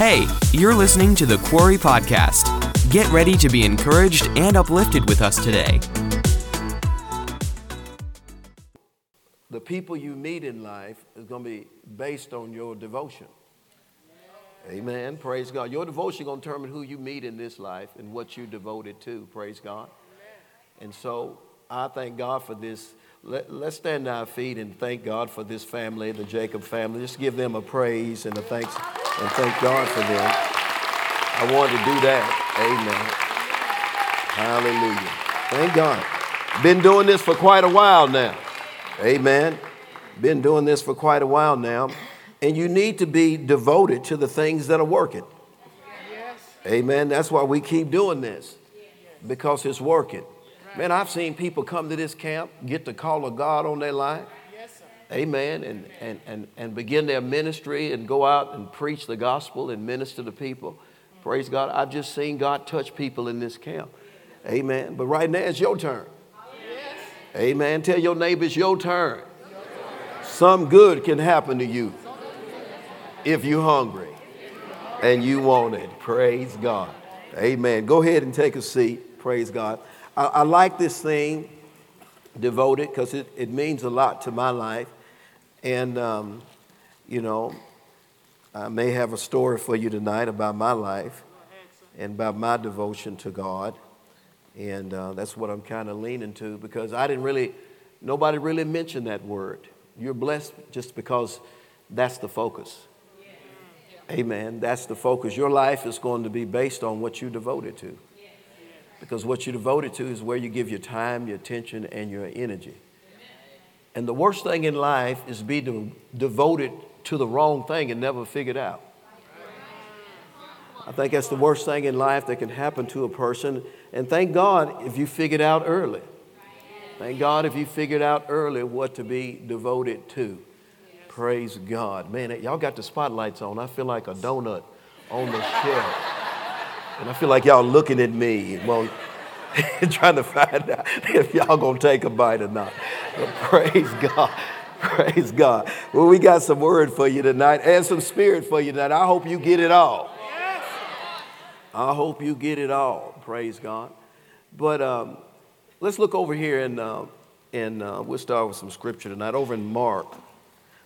Hey, you're listening to the Quarry Podcast. Get ready to be encouraged and uplifted with us today. The people you meet in life is going to be based on your devotion. Amen. Praise God. Your devotion is going to determine who you meet in this life and what you devoted to. Praise God. And so I thank God for this. Let, us stand on our feet and thank God for this family, the Jacob family. Just give them a praise and a thanks and thank God for them. I wanted to do that. Amen. Hallelujah. Thank God. Been doing this for quite a while now. Amen. Been doing this for quite a while now. And you need to be devoted to the things that are working. Amen. That's why we keep doing this because it's working. Man, I've seen people come to this camp, get the call of God on their life. Amen. And, and, and, and begin their ministry and go out and preach the gospel and minister to people. Praise God. I've just seen God touch people in this camp. Amen. But right now it's your turn. Amen. Tell your neighbor it's your turn. Some good can happen to you if you're hungry and you want it. Praise God. Amen. Go ahead and take a seat. Praise God. I, I like this thing, devoted, because it, it means a lot to my life. And, um, you know, I may have a story for you tonight about my life and about my devotion to God. And uh, that's what I'm kind of leaning to because I didn't really, nobody really mentioned that word. You're blessed just because that's the focus. Amen. That's the focus. Your life is going to be based on what you devoted to because what you're devoted to is where you give your time, your attention, and your energy. And the worst thing in life is be de- devoted to the wrong thing and never figure it out. I think that's the worst thing in life that can happen to a person. And thank God if you figured out early. Thank God if you figured out early what to be devoted to. Praise God. Man, y'all got the spotlights on. I feel like a donut on the shelf. And I feel like y'all looking at me, well, trying to find out if y'all gonna take a bite or not. Praise God. Praise God. Well, we got some word for you tonight and some spirit for you tonight. I hope you get it all. I hope you get it all. Praise God. But um, let's look over here and, uh, and uh, we'll start with some scripture tonight. Over in Mark,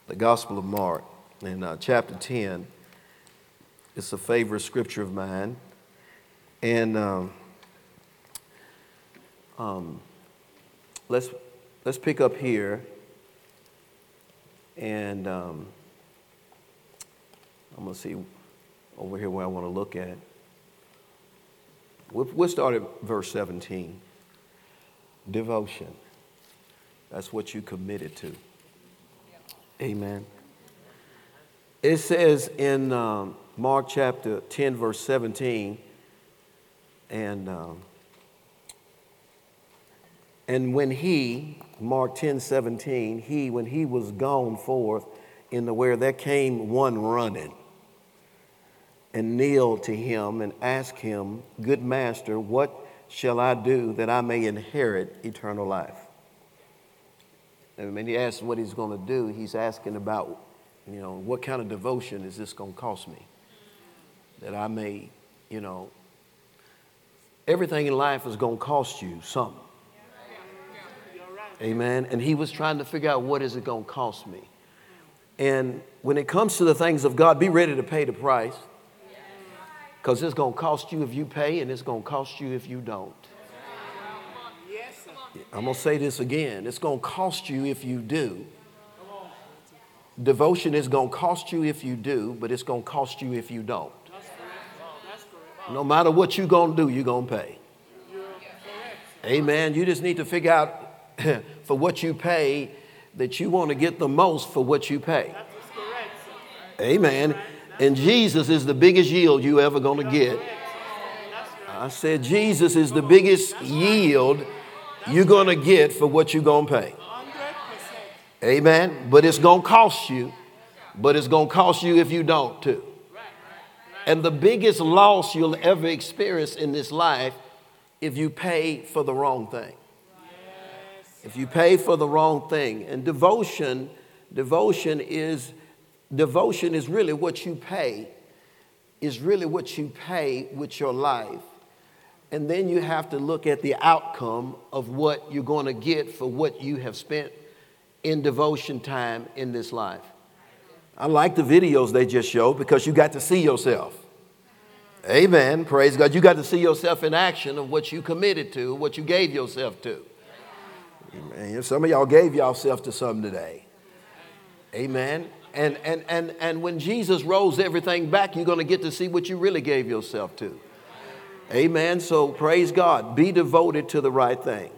the Gospel of Mark, in uh, chapter 10. It's a favorite scripture of mine. And um, um, let's, let's pick up here. And um, I'm going to see over here where I want to look at. We'll, we'll start at verse 17. Devotion. That's what you committed to. Amen. It says in um, Mark chapter 10, verse 17, and, um, and when he, Mark 10 17, he, when he was gone forth in the where, there came one running and kneeled to him and asked him, Good master, what shall I do that I may inherit eternal life? And when he asks what he's going to do, he's asking about, you know, what kind of devotion is this going to cost me? That I may, you know, everything in life is going to cost you something. Amen. And he was trying to figure out what is it going to cost me. And when it comes to the things of God, be ready to pay the price. Because it's going to cost you if you pay, and it's going to cost you if you don't. I'm going to say this again. It's going to cost you if you do. Devotion is going to cost you if you do, but it's going to cost you if you don't. No matter what you're going to do, you're going to pay. Amen. You just need to figure out for what you pay that you want to get the most for what you pay. Amen. And Jesus is the biggest yield you ever going to get. I said Jesus is the biggest yield you're going to get for what you're going to pay. Amen. But it's going to cost you. But it's going to cost you if you don't too. And the biggest loss you'll ever experience in this life if you pay for the wrong thing. If you pay for the wrong thing. And devotion, devotion is devotion is really what you pay is really what you pay with your life. And then you have to look at the outcome of what you're going to get for what you have spent in devotion time in this life. I like the videos they just showed because you got to see yourself. Amen. Praise God. You got to see yourself in action of what you committed to, what you gave yourself to. Amen. Some of y'all gave yourself to something today. Amen. And, and, and, and when Jesus rolls everything back, you're going to get to see what you really gave yourself to. Amen. So praise God. Be devoted to the right thing.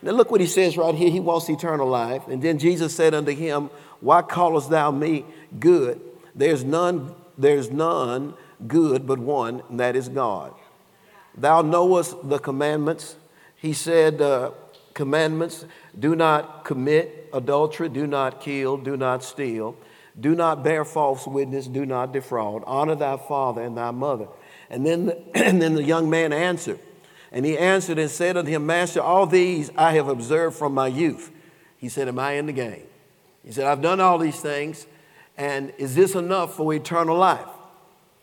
Now look what he says right here. He wants eternal life. And then Jesus said unto him, Why callest thou me good? There's none, there's none good but one, and that is God. Thou knowest the commandments. He said, uh, commandments do not commit adultery, do not kill, do not steal, do not bear false witness, do not defraud, honor thy father and thy mother. And then the, and then the young man answered, and he answered and said unto him, Master, all these I have observed from my youth. He said, Am I in the game? He said, I've done all these things, and is this enough for eternal life?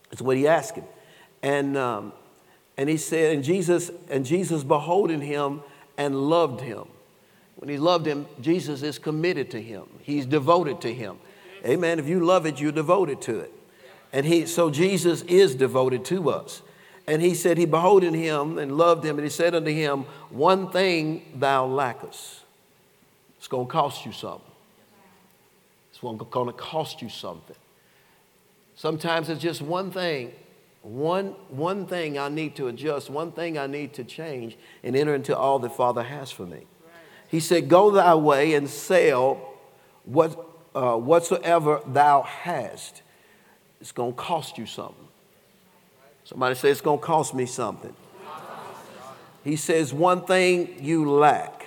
That's what he asked him. And, um, and he said, and Jesus, and Jesus beholding him and loved him. When he loved him, Jesus is committed to him. He's devoted to him. Amen. If you love it, you're devoted to it. And he, so Jesus is devoted to us. And he said, He beholding him and loved him, and he said unto him, One thing thou lackest. It's going to cost you something. It's going to cost you something. Sometimes it's just one thing, one, one thing I need to adjust, one thing I need to change and enter into all that Father has for me. He said, Go thy way and sell what, uh, whatsoever thou hast. It's going to cost you something. Somebody say, It's going to cost me something. He says, One thing you lack.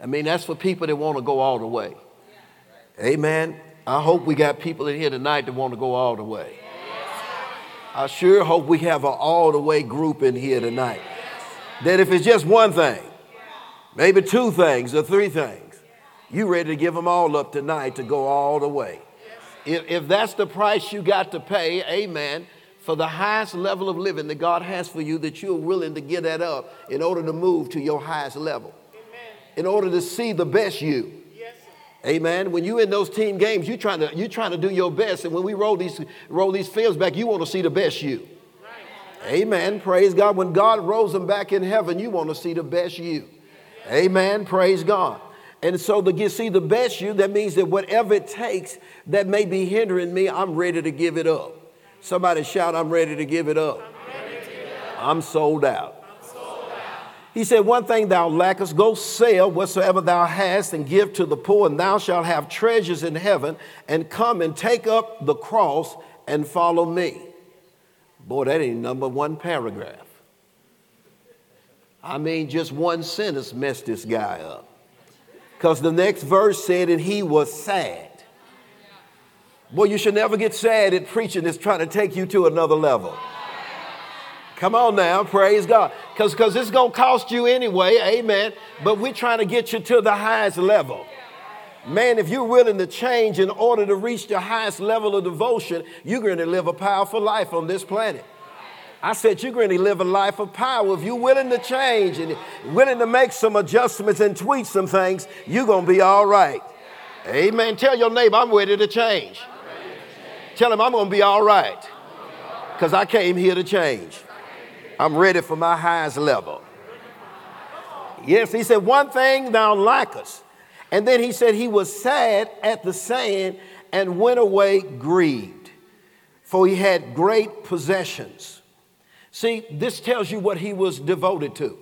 I mean, that's for people that want to go all the way. Amen. I hope we got people in here tonight that want to go all the way. I sure hope we have an all the way group in here tonight. That if it's just one thing, maybe two things or three things, you ready to give them all up tonight to go all the way. If, if that's the price you got to pay, amen, for the highest level of living that God has for you, that you're willing to give that up in order to move to your highest level, in order to see the best you. Amen. When you in those team games, you trying to you trying to do your best, and when we roll these roll these films back, you want to see the best you. Amen. Praise God. When God rolls them back in heaven, you want to see the best you. Amen. Praise God. And so to get see the best you, that means that whatever it takes that may be hindering me, I'm ready to give it up. Somebody shout, I'm ready to give it up. I'm, I'm sold out. He said, One thing thou lackest, go sell whatsoever thou hast and give to the poor, and thou shalt have treasures in heaven, and come and take up the cross and follow me. Boy, that ain't number one paragraph. I mean, just one sentence messed this guy up. Because the next verse said, and he was sad. Boy, you should never get sad at preaching that's trying to take you to another level. Come on now, praise God. Because because it's going to cost you anyway, amen. But we're trying to get you to the highest level. Man, if you're willing to change in order to reach the highest level of devotion, you're going to live a powerful life on this planet. I said, you're going to live a life of power. If you're willing to change and willing to make some adjustments and tweak some things, you're going to be all right. Amen. Tell your neighbor, I'm ready to change. Tell him I'm going to be all right because I came here to change. I'm ready for my highest level. Yes, he said, One thing thou lackest. And then he said, He was sad at the saying and went away grieved, for he had great possessions. See, this tells you what he was devoted to.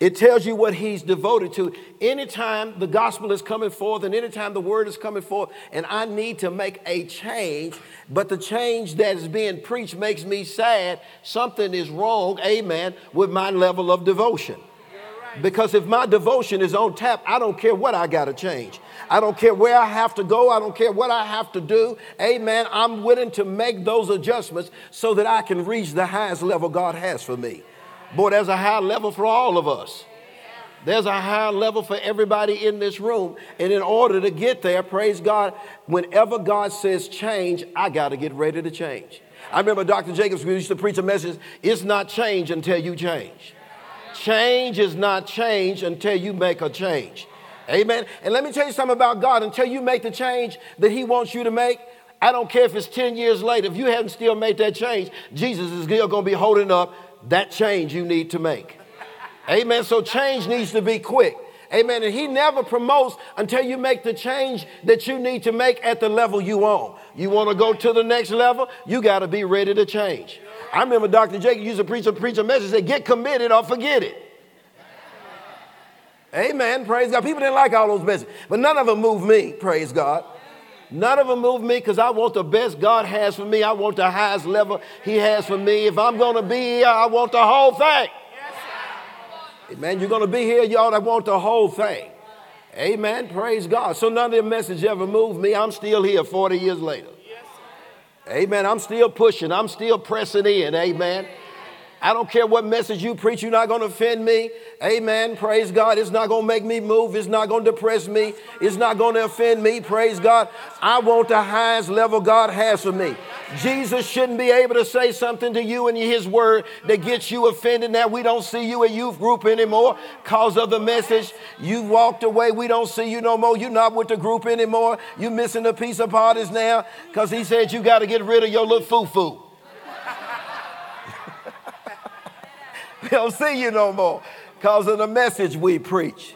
It tells you what he's devoted to. Anytime the gospel is coming forth and anytime the word is coming forth, and I need to make a change, but the change that is being preached makes me sad, something is wrong, amen, with my level of devotion. Because if my devotion is on tap, I don't care what I got to change. I don't care where I have to go. I don't care what I have to do. Amen. I'm willing to make those adjustments so that I can reach the highest level God has for me. Boy, there's a high level for all of us. There's a high level for everybody in this room. And in order to get there, praise God, whenever God says change, I got to get ready to change. I remember Dr. Jacobs used to preach a message it's not change until you change. Change is not change until you make a change. Amen. And let me tell you something about God. Until you make the change that He wants you to make, I don't care if it's 10 years later, if you haven't still made that change, Jesus is still going to be holding up that change you need to make. Amen. So change needs to be quick. Amen. And he never promotes until you make the change that you need to make at the level you on. You want to go to the next level, you got to be ready to change. I remember Dr. Jake used to preach a, preach a message that get committed or forget it. Amen. Praise God. People didn't like all those messages, but none of them moved me. Praise God. None of them move me because I want the best God has for me. I want the highest level He has for me. If I'm going to be here, I want the whole thing. Amen. You're going to be here, y'all. I want the whole thing. Amen. Praise God. So none of the message ever moved me. I'm still here 40 years later. Amen. I'm still pushing. I'm still pressing in. Amen. I don't care what message you preach, you're not going to offend me. Amen. Praise God. It's not going to make me move. It's not going to depress me. It's not going to offend me. Praise God. I want the highest level God has for me. Jesus shouldn't be able to say something to you in his word that gets you offended. Now we don't see you a youth group anymore because of the message. You walked away. We don't see you no more. You're not with the group anymore. You're missing a piece of parties now because he said you got to get rid of your little foo-foo. we don't see you no more because of the message we preach.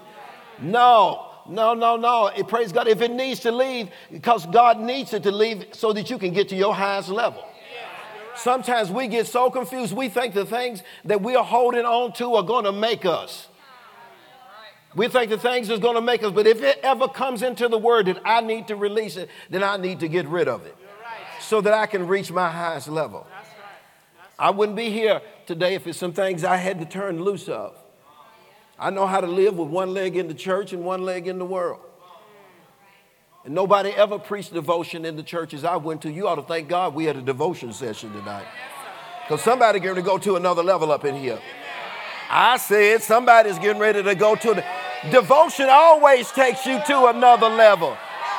No, no, no, no. It, praise God. If it needs to leave, because God needs it to leave so that you can get to your highest level. Sometimes we get so confused, we think the things that we are holding on to are going to make us. We think the things is going to make us, but if it ever comes into the word that I need to release it, then I need to get rid of it so that I can reach my highest level. I wouldn't be here today if it's some things I had to turn loose of. I know how to live with one leg in the church and one leg in the world. And nobody ever preached devotion in the churches I went to. You ought to thank God we had a devotion session tonight. Because somebody getting to go to another level up in here. I said somebody's getting ready to go to the devotion always takes you to another level.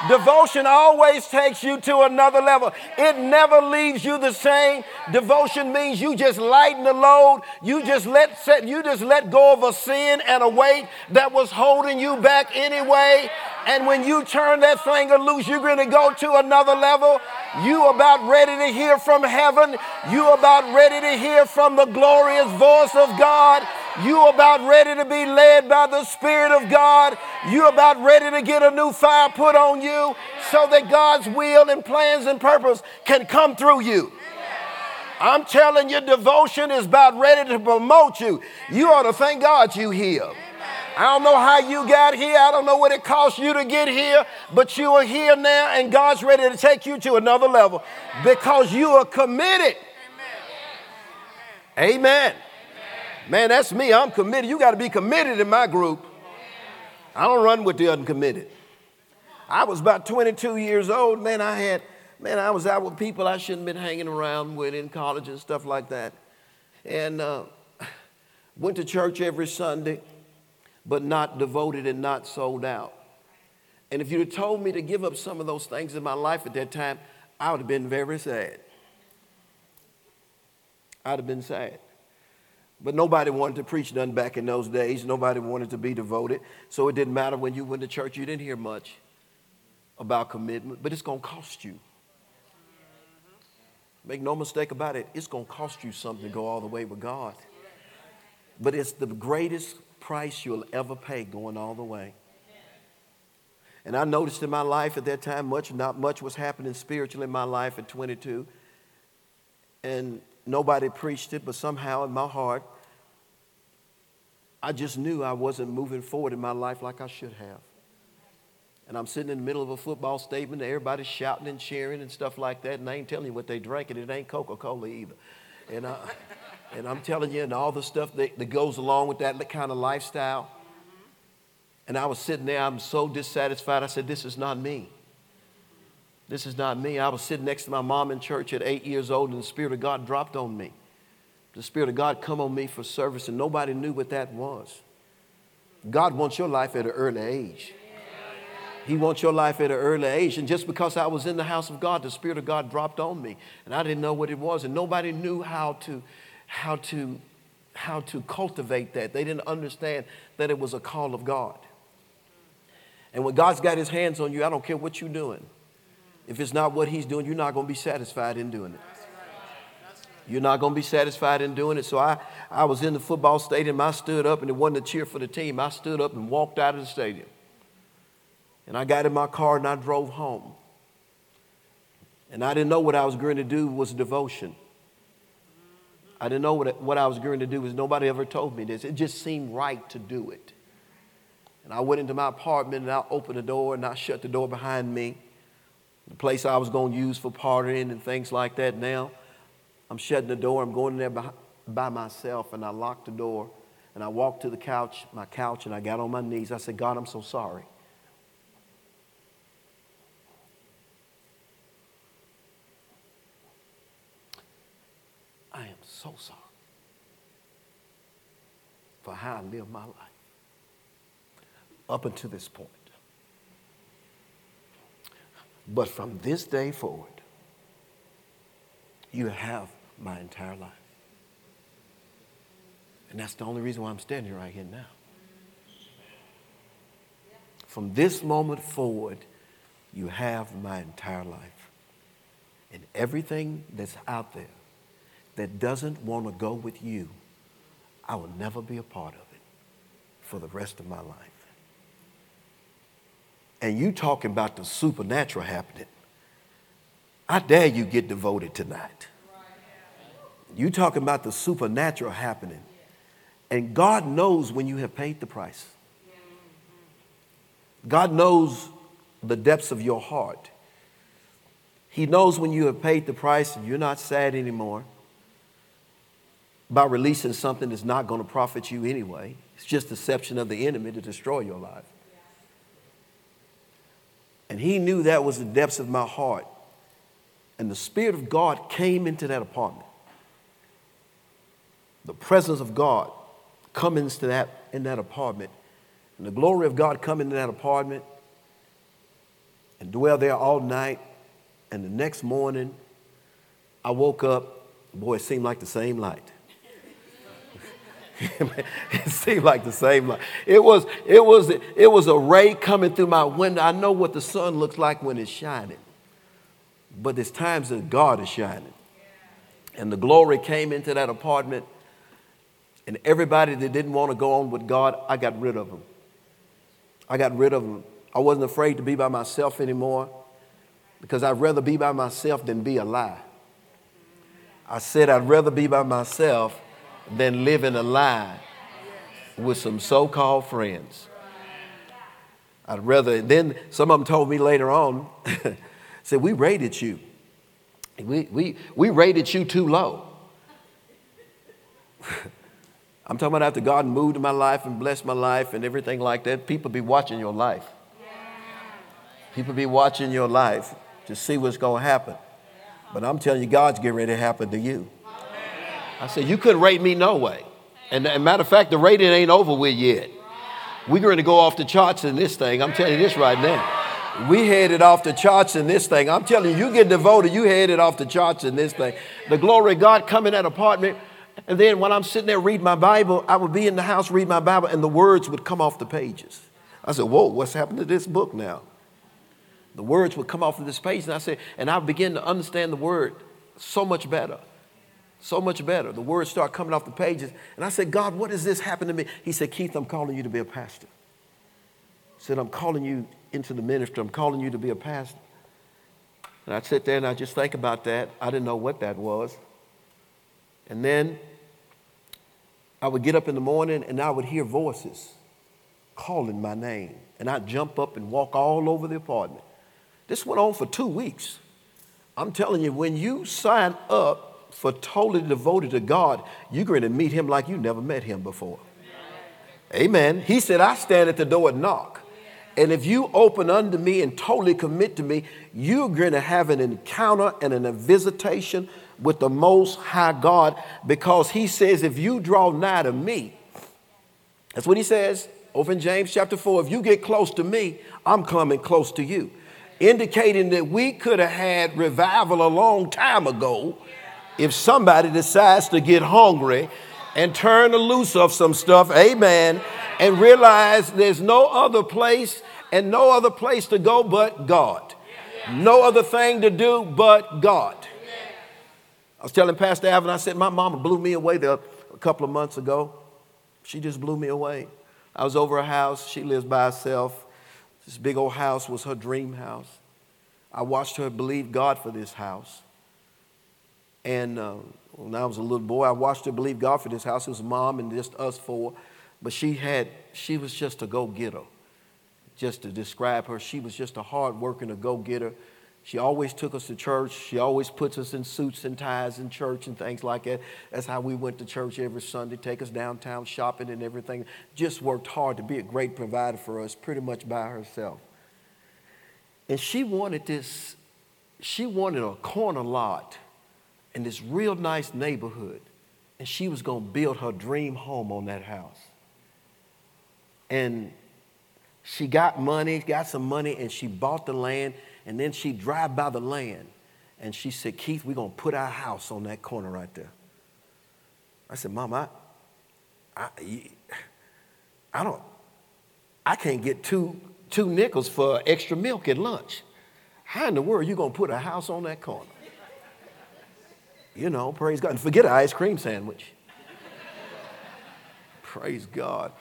Devotion always takes you to another level. It never leaves you the same. Devotion means you just lighten the load. You just let set, you just let go of a sin and a weight that was holding you back anyway. And when you turn that finger loose, you're going to go to another level. You about ready to hear from heaven. You about ready to hear from the glorious voice of God. You about ready to be led by the Spirit of God. You about ready to get a new fire put on you so that God's will and plans and purpose can come through you. I'm telling you, devotion is about ready to promote you. You ought to thank God you here. I don't know how you got here. I don't know what it cost you to get here, but you are here now and God's ready to take you to another level because you are committed. Amen. Man, that's me. I'm committed. You got to be committed in my group. I don't run with the uncommitted. I was about 22 years old. Man, I had, man, I was out with people I shouldn't have been hanging around with in college and stuff like that. And uh, went to church every Sunday, but not devoted and not sold out. And if you'd have told me to give up some of those things in my life at that time, I would have been very sad. I'd have been sad. But nobody wanted to preach none back in those days. Nobody wanted to be devoted. So it didn't matter when you went to church, you didn't hear much about commitment, but it's going to cost you. Make no mistake about it, it's going to cost you something to go all the way with God. But it's the greatest price you'll ever pay going all the way. And I noticed in my life at that time, much, not much was happening spiritually in my life at 22. And Nobody preached it, but somehow in my heart, I just knew I wasn't moving forward in my life like I should have. And I'm sitting in the middle of a football statement, and everybody's shouting and cheering and stuff like that, and I ain't telling you what they drank, and it ain't Coca Cola either. And, I, and I'm telling you, and all the stuff that, that goes along with that kind of lifestyle. And I was sitting there, I'm so dissatisfied. I said, This is not me. This is not me. I was sitting next to my mom in church at eight years old, and the Spirit of God dropped on me. The Spirit of God come on me for service, and nobody knew what that was. God wants your life at an early age. He wants your life at an early age. And just because I was in the house of God, the Spirit of God dropped on me. And I didn't know what it was. And nobody knew how to, how to, how to cultivate that. They didn't understand that it was a call of God. And when God's got his hands on you, I don't care what you're doing. If it's not what he's doing, you're not going to be satisfied in doing it. You're not going to be satisfied in doing it. So I, I was in the football stadium. I stood up, and it wasn't a cheer for the team. I stood up and walked out of the stadium. And I got in my car and I drove home. And I didn't know what I was going to do was devotion. I didn't know what, what I was going to do was nobody ever told me this. It just seemed right to do it. And I went into my apartment and I opened the door and I shut the door behind me. The place I was going to use for partying and things like that. Now I'm shutting the door. I'm going in there by, myself and I locked the door and I walked to the couch, my couch, and I got on my knees. I said, God, I'm so sorry. I am so sorry for how I lived my life up until this point. But from this day forward, you have my entire life. And that's the only reason why I'm standing right here now. From this moment forward, you have my entire life. And everything that's out there that doesn't want to go with you, I will never be a part of it for the rest of my life. And you talking about the supernatural happening. I dare you get devoted tonight. You talking about the supernatural happening. And God knows when you have paid the price. God knows the depths of your heart. He knows when you have paid the price and you're not sad anymore by releasing something that's not going to profit you anyway. It's just deception of the enemy to destroy your life. And he knew that was the depths of my heart. And the Spirit of God came into that apartment. The presence of God come into that in that apartment. And the glory of God come into that apartment and dwell there all night. And the next morning, I woke up, boy, it seemed like the same light. it seemed like the same light. It was, it, was, it was a ray coming through my window. I know what the sun looks like when it's shining. But there's times that God is shining. And the glory came into that apartment. And everybody that didn't want to go on with God, I got rid of them. I got rid of them. I wasn't afraid to be by myself anymore because I'd rather be by myself than be a lie. I said I'd rather be by myself than living a lie with some so called friends. I'd rather, then some of them told me later on, said, We rated you. We, we, we rated you too low. I'm talking about after God moved in my life and blessed my life and everything like that, people be watching your life. People be watching your life to see what's going to happen. But I'm telling you, God's getting ready to happen to you. I said, You couldn't rate me no way. And, and matter of fact, the rating ain't over with yet. We're going to go off the charts in this thing. I'm telling you this right now. We headed off the charts in this thing. I'm telling you, you get devoted, you headed off the charts in this thing. The glory of God come in that apartment. And then when I'm sitting there reading my Bible, I would be in the house reading my Bible, and the words would come off the pages. I said, Whoa, what's happened to this book now? The words would come off of this page, and I said, and I begin to understand the word so much better so much better. The words start coming off the pages. And I said, God, what does this happen to me? He said, Keith, I'm calling you to be a pastor. He said, I'm calling you into the ministry. I'm calling you to be a pastor. And I'd sit there and I'd just think about that. I didn't know what that was. And then I would get up in the morning and I would hear voices calling my name. And I'd jump up and walk all over the apartment. This went on for two weeks. I'm telling you, when you sign up for totally devoted to God, you're going to meet him like you never met him before. Amen. He said, I stand at the door and knock. And if you open unto me and totally commit to me, you're going to have an encounter and a visitation with the Most High God because He says, if you draw nigh to me, that's what He says. over in James chapter 4, if you get close to me, I'm coming close to you. Indicating that we could have had revival a long time ago if somebody decides to get hungry and turn the loose of some stuff, amen, and realize there's no other place and no other place to go but God. No other thing to do but God. I was telling Pastor Alvin, I said, my mama blew me away there a couple of months ago. She just blew me away. I was over her house. She lives by herself. This big old house was her dream house. I watched her believe God for this house. And uh, when I was a little boy, I watched her believe God for this house. It was mom and just us four. But she had, she was just a go-getter. Just to describe her, she was just a hard working, a go-getter. She always took us to church. She always puts us in suits and ties in church and things like that. That's how we went to church every Sunday, take us downtown shopping and everything. Just worked hard to be a great provider for us, pretty much by herself. And she wanted this, she wanted a corner lot in this real nice neighborhood. And she was going to build her dream home on that house. And she got money, got some money, and she bought the land. And then she drive by the land. And she said, Keith, we're going to put our house on that corner right there. I said, Mom, I, I, I don't, I can't get two, two nickels for extra milk at lunch. How in the world are you going to put a house on that corner? You know, praise God. And forget an ice cream sandwich. praise God.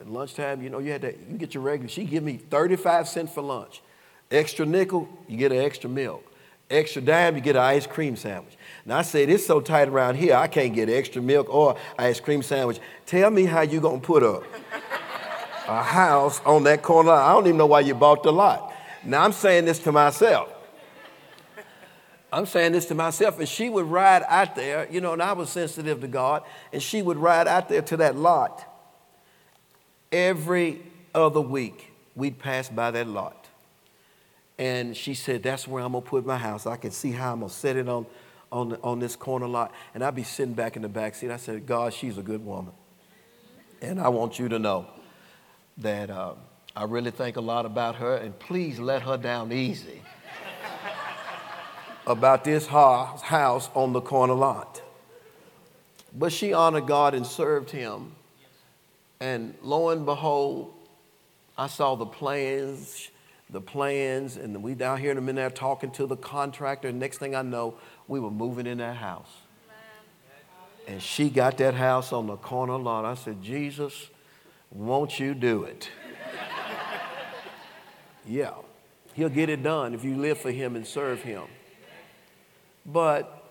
At lunchtime, you know, you had to, you get your regular, she give me 35 cents for lunch. Extra nickel, you get an extra milk. Extra dime, you get an ice cream sandwich. Now I said, it's so tight around here, I can't get extra milk or ice cream sandwich. Tell me how you gonna put a, a house on that corner. I don't even know why you bought the lot. Now I'm saying this to myself. I'm saying this to myself, and she would ride out there, you know, and I was sensitive to God, and she would ride out there to that lot. Every other week, we'd pass by that lot. And she said, That's where I'm gonna put my house. I can see how I'm gonna set it on, on, on this corner lot. And I'd be sitting back in the back seat. I said, God, she's a good woman. And I want you to know that uh, I really think a lot about her, and please let her down easy about this house on the corner lot. But she honored God and served him. And lo and behold, I saw the plans, the plans, and we down here in a minute talking to the contractor. Next thing I know, we were moving in that house. And she got that house on the corner lot. I said, Jesus, won't you do it? yeah, he'll get it done if you live for him and serve him. But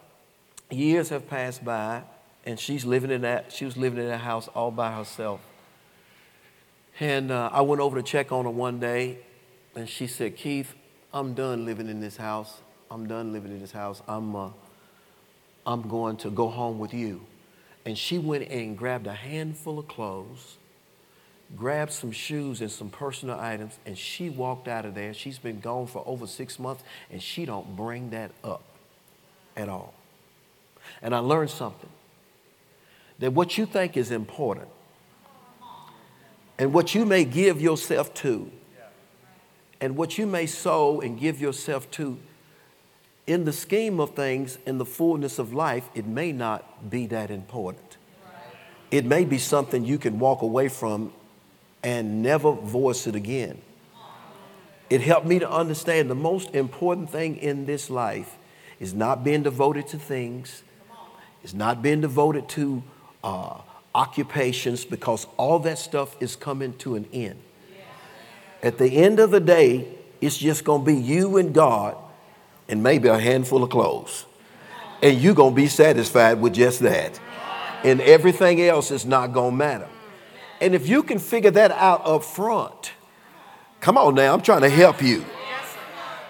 years have passed by, and she's living in that. She was living in that house all by herself. And uh, I went over to check on her one day, and she said, "Keith, I'm done living in this house. I'm done living in this house. I'm, uh, I'm going to go home with you." And she went and grabbed a handful of clothes, grabbed some shoes and some personal items, and she walked out of there. She's been gone for over six months, and she don't bring that up at all. And I learned something that what you think is important and what you may give yourself to and what you may sow and give yourself to in the scheme of things in the fullness of life it may not be that important it may be something you can walk away from and never voice it again it helped me to understand the most important thing in this life is not being devoted to things, is not being devoted to uh, occupations, because all that stuff is coming to an end. At the end of the day, it's just going to be you and God and maybe a handful of clothes. And you're going to be satisfied with just that. And everything else is not going to matter. And if you can figure that out up front, come on now, I'm trying to help you.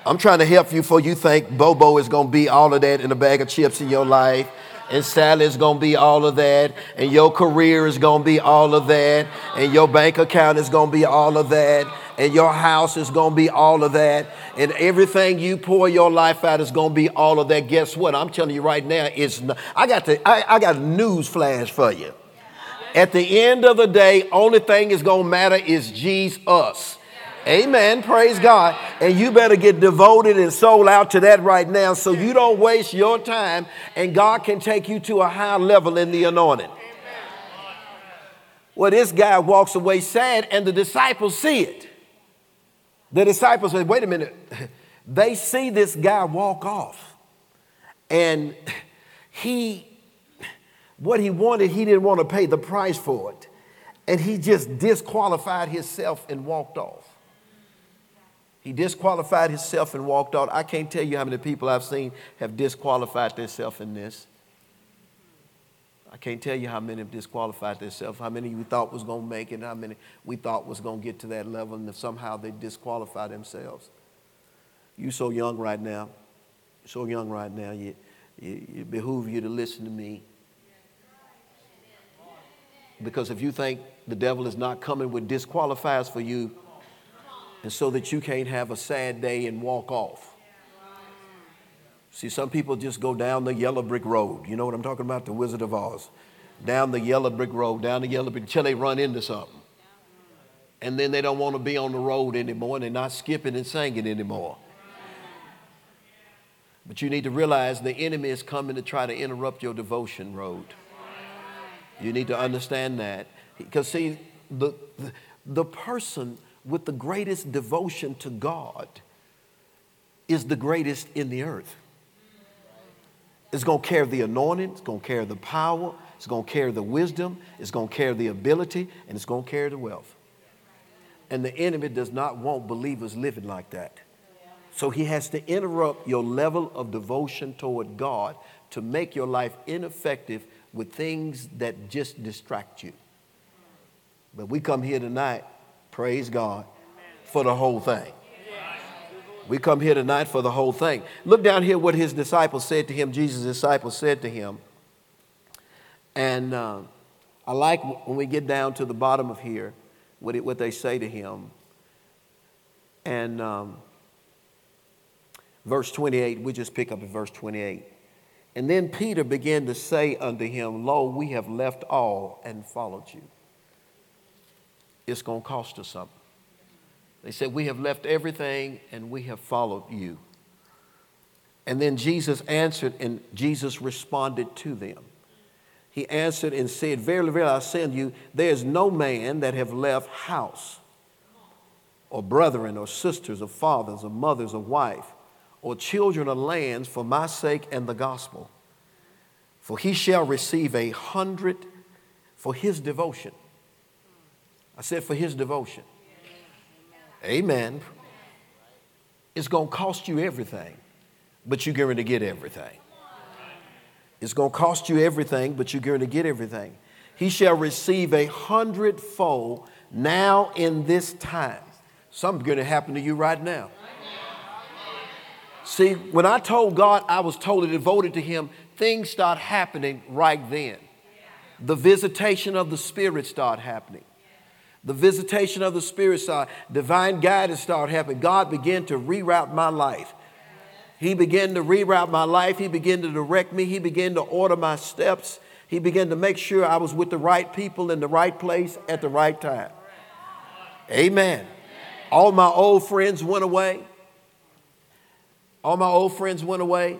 I'm trying to help you for you think Bobo is going to be all of that in a bag of chips in your life. And Sally is going to be all of that. And your career is going to be all of that. And your bank account is going to be all of that. And your house is going to be all of that. And everything you pour your life out is going to be all of that. Guess what? I'm telling you right now, it's not, I got the, I, I got a news flash for you. At the end of the day, only thing is going to matter is Jesus. Amen. Praise God. And you better get devoted and sold out to that right now so you don't waste your time and God can take you to a high level in the anointing. Well, this guy walks away sad and the disciples see it. The disciples say, wait a minute. They see this guy walk off. And he, what he wanted, he didn't want to pay the price for it. And he just disqualified himself and walked off. He disqualified himself and walked off. I can't tell you how many people I've seen have disqualified themselves in this. I can't tell you how many have disqualified themselves, how many we thought was going to make it, how many we thought was going to get to that level, and somehow they disqualified themselves. You so young right now, so young right now. You, you, it behoove you to listen to me. Because if you think the devil is not coming with disqualifiers for you, and so that you can't have a sad day and walk off. See, some people just go down the yellow brick road. You know what I'm talking about? The Wizard of Oz. Down the yellow brick road, down the yellow brick, until they run into something. And then they don't want to be on the road anymore, and they're not skipping and singing anymore. But you need to realize the enemy is coming to try to interrupt your devotion road. You need to understand that. Because, see, the, the, the person with the greatest devotion to God is the greatest in the earth. It's going to carry the anointing, it's going to carry the power, it's going to carry the wisdom, it's going to carry the ability, and it's going to carry the wealth. And the enemy does not want believers living like that. So he has to interrupt your level of devotion toward God to make your life ineffective with things that just distract you. But we come here tonight Praise God for the whole thing. We come here tonight for the whole thing. Look down here what his disciples said to him, Jesus' disciples said to him. And uh, I like when we get down to the bottom of here, what, it, what they say to him. And um, verse 28, we just pick up at verse 28. And then Peter began to say unto him, Lo, we have left all and followed you it's going to cost us something. They said, We have left everything and we have followed you. And then Jesus answered, and Jesus responded to them. He answered and said, Verily, verily, I say unto you, there is no man that have left house, or brethren, or sisters, or fathers, or mothers, or wife, or children, or lands for my sake and the gospel. For he shall receive a hundred for his devotion I said for his devotion. Amen. It's going to cost you everything, but you're going to get everything. It's going to cost you everything, but you're going to get everything. He shall receive a hundredfold now in this time. Something's going to happen to you right now. See, when I told God I was totally devoted to Him, things start happening right then. The visitation of the Spirit start happening the visitation of the Spirit side, divine guidance started happening. God began to reroute my life. He began to reroute my life. He began to direct me. He began to order my steps. He began to make sure I was with the right people in the right place at the right time. Amen. All my old friends went away. All my old friends went away.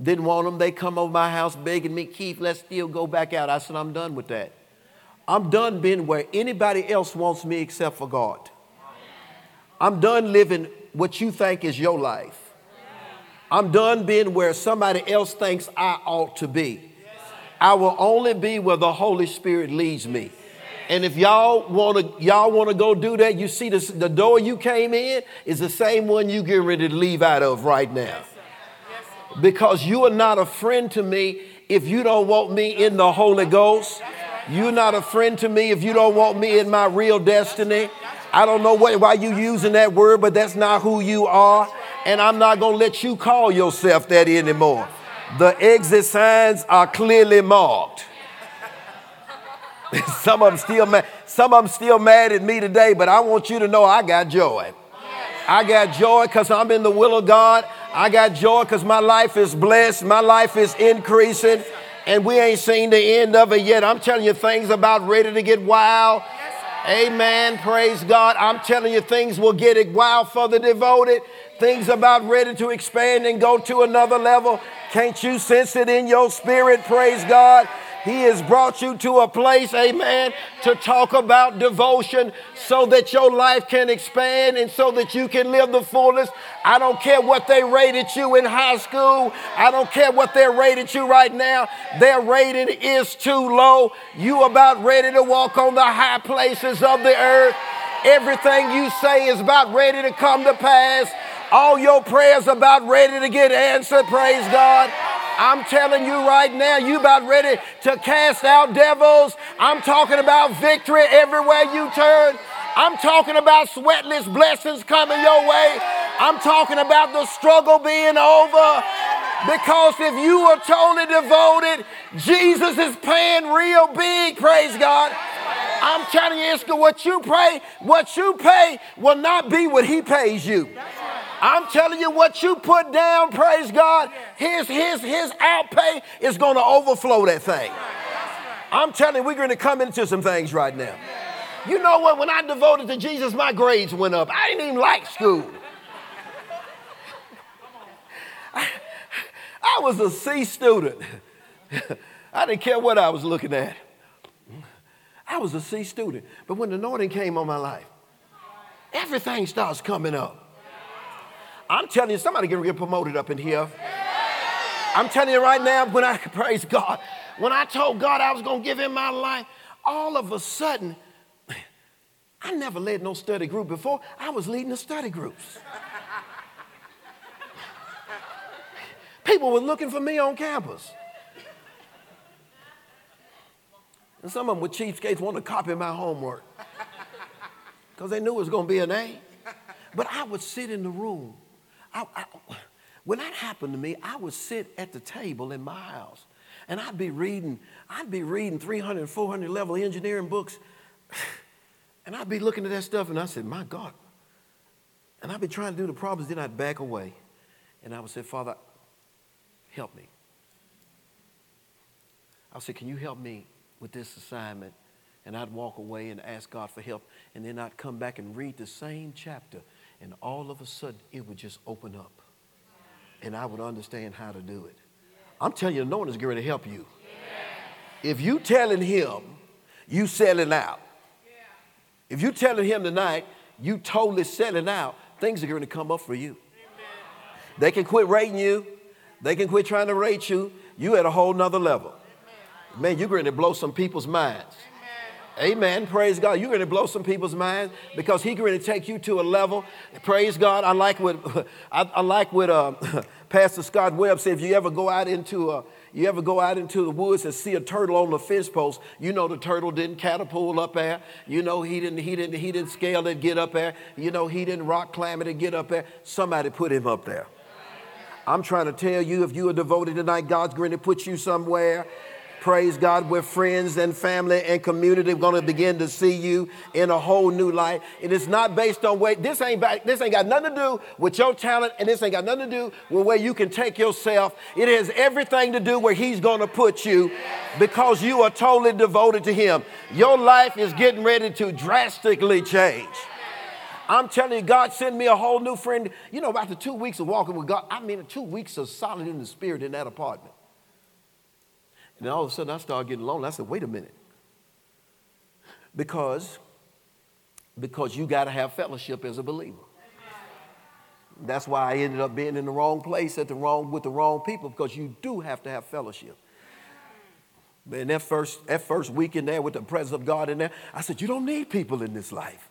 Didn't want them. They come over my house begging me, Keith, let's still go back out. I said, I'm done with that. I'm done being where anybody else wants me except for God. I'm done living what you think is your life. I'm done being where somebody else thinks I ought to be. I will only be where the Holy Spirit leads me. And if y'all want to y'all want to go do that, you see this, the door you came in is the same one you get ready to leave out of right now. Because you are not a friend to me if you don't want me in the Holy Ghost. You're not a friend to me if you don't want me in my real destiny. I don't know what, why you using that word, but that's not who you are. And I'm not going to let you call yourself that anymore. The exit signs are clearly marked. some of them still mad. Some of them still mad at me today, but I want you to know I got joy. I got joy because I'm in the will of God. I got joy because my life is blessed. My life is increasing. And we ain't seen the end of it yet. I'm telling you, things about ready to get wild. Amen. Praise God. I'm telling you, things will get wild for the devoted. Things about ready to expand and go to another level. Can't you sense it in your spirit? Praise God. He has brought you to a place, amen, to talk about devotion so that your life can expand and so that you can live the fullness. I don't care what they rated you in high school. I don't care what they're rated you right now. Their rating is too low. You about ready to walk on the high places of the earth. Everything you say is about ready to come to pass. All your prayers about ready to get answered. Praise God. I'm telling you right now, you about ready to cast out devils. I'm talking about victory everywhere you turn. I'm talking about sweatless blessings coming your way. I'm talking about the struggle being over. Because if you are totally devoted, Jesus is paying real big, praise God. I'm telling you, it's what you pray, what you pay will not be what he pays you. I'm telling you what you put down, praise God, his, his, his outpay is going to overflow that thing. I'm telling you, we're going to come into some things right now. You know what? When I devoted to Jesus, my grades went up. I didn't even like school. I, I was a C student. I didn't care what I was looking at. I was a C student. But when the anointing came on my life, everything starts coming up. I'm telling you, somebody gonna get promoted up in here. I'm telling you right now, when I praise God, when I told God I was gonna give him my life, all of a sudden, I never led no study group before. I was leading the study groups. People were looking for me on campus. And some of them were cheapskates wanting to copy my homework because they knew it was going to be an A. But I would sit in the room I, I, when that happened to me, I would sit at the table in my house and I'd be reading, I'd be reading 300 400 level engineering books. And I'd be looking at that stuff and I said, my God. And I'd be trying to do the problems, then I'd back away. And I would say, Father, help me. I would say, Can you help me with this assignment? And I'd walk away and ask God for help. And then I'd come back and read the same chapter and all of a sudden it would just open up. And I would understand how to do it. I'm telling you, no one is going to help you. If you telling him you selling out, if you telling him tonight you totally selling out, things are going to come up for you. They can quit rating you. They can quit trying to rate you. You at a whole nother level. Man, you're going to blow some people's minds. Amen. Praise God. You're going to blow some people's minds because He's going to take you to a level. Praise God. I like what I, I like what uh, Pastor Scott Webb said. If you ever go out into a you ever go out into the woods and see a turtle on the fence post, you know the turtle didn't catapult up there. You know he didn't, he didn't, he didn't scale it, get up there. You know he didn't rock climb it and get up there. Somebody put him up there. I'm trying to tell you, if you are devoted tonight, God's going to put you somewhere praise God, where friends and family and community are going to begin to see you in a whole new light. And it's not based on where this ain't back, this ain't got nothing to do with your talent, and this ain't got nothing to do with where you can take yourself. It has everything to do where He's going to put you because you are totally devoted to Him. Your life is getting ready to drastically change. I'm telling you, God sent me a whole new friend. You know, after two weeks of walking with God, I mean, two weeks of solid in the spirit in that apartment. And all of a sudden I started getting lonely. I said, wait a minute. Because, because you got to have fellowship as a believer. That's why I ended up being in the wrong place at the wrong with the wrong people because you do have to have fellowship. Man, that first that first week in there with the presence of God in there, I said, you don't need people in this life.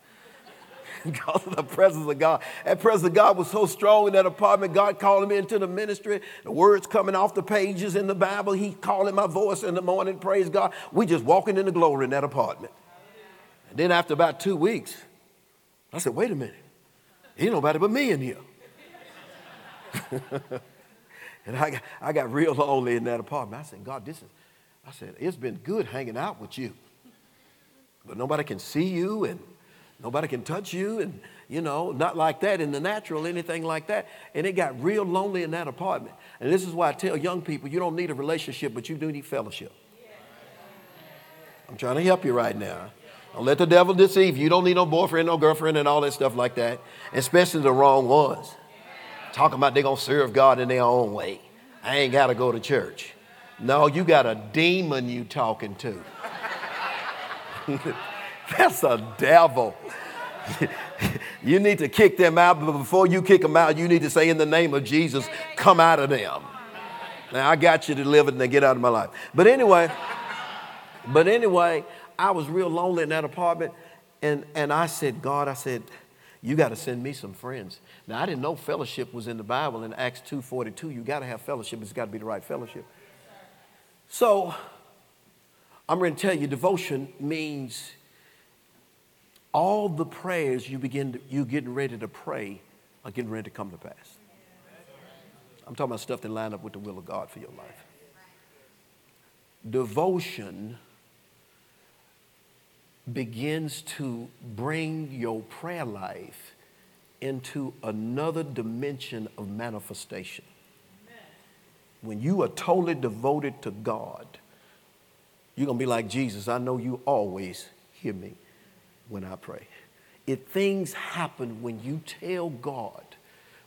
because of the presence of God. That presence of God was so strong in that apartment. God called me into the ministry. The words coming off the pages in the Bible. He calling my voice in the morning. Praise God. We just walking in the glory in that apartment. And then after about two weeks, I said, wait a minute. Ain't nobody but me in here. and I got, I got real lonely in that apartment. I said, God, this is, I said, it's been good hanging out with you. But nobody can see you and Nobody can touch you, and you know, not like that in the natural, anything like that. And it got real lonely in that apartment. And this is why I tell young people you don't need a relationship, but you do need fellowship. I'm trying to help you right now. Don't let the devil deceive you. You don't need no boyfriend, no girlfriend, and all that stuff like that, especially the wrong ones. Talking about they're going to serve God in their own way. I ain't got to go to church. No, you got a demon you talking to. That's a devil. you need to kick them out, but before you kick them out, you need to say, In the name of Jesus, come out of them. Now, I got you to live it and then get out of my life. But anyway, but anyway, I was real lonely in that apartment, and, and I said, God, I said, you got to send me some friends. Now, I didn't know fellowship was in the Bible in Acts 2.42. You got to have fellowship. It's got to be the right fellowship. So, I'm going to tell you, devotion means all the prayers you begin to, you getting ready to pray are getting ready to come to pass. I'm talking about stuff that line up with the will of God for your life. Devotion begins to bring your prayer life into another dimension of manifestation. When you are totally devoted to God, you're going to be like Jesus. I know you always hear me when I pray. If things happen when you tell God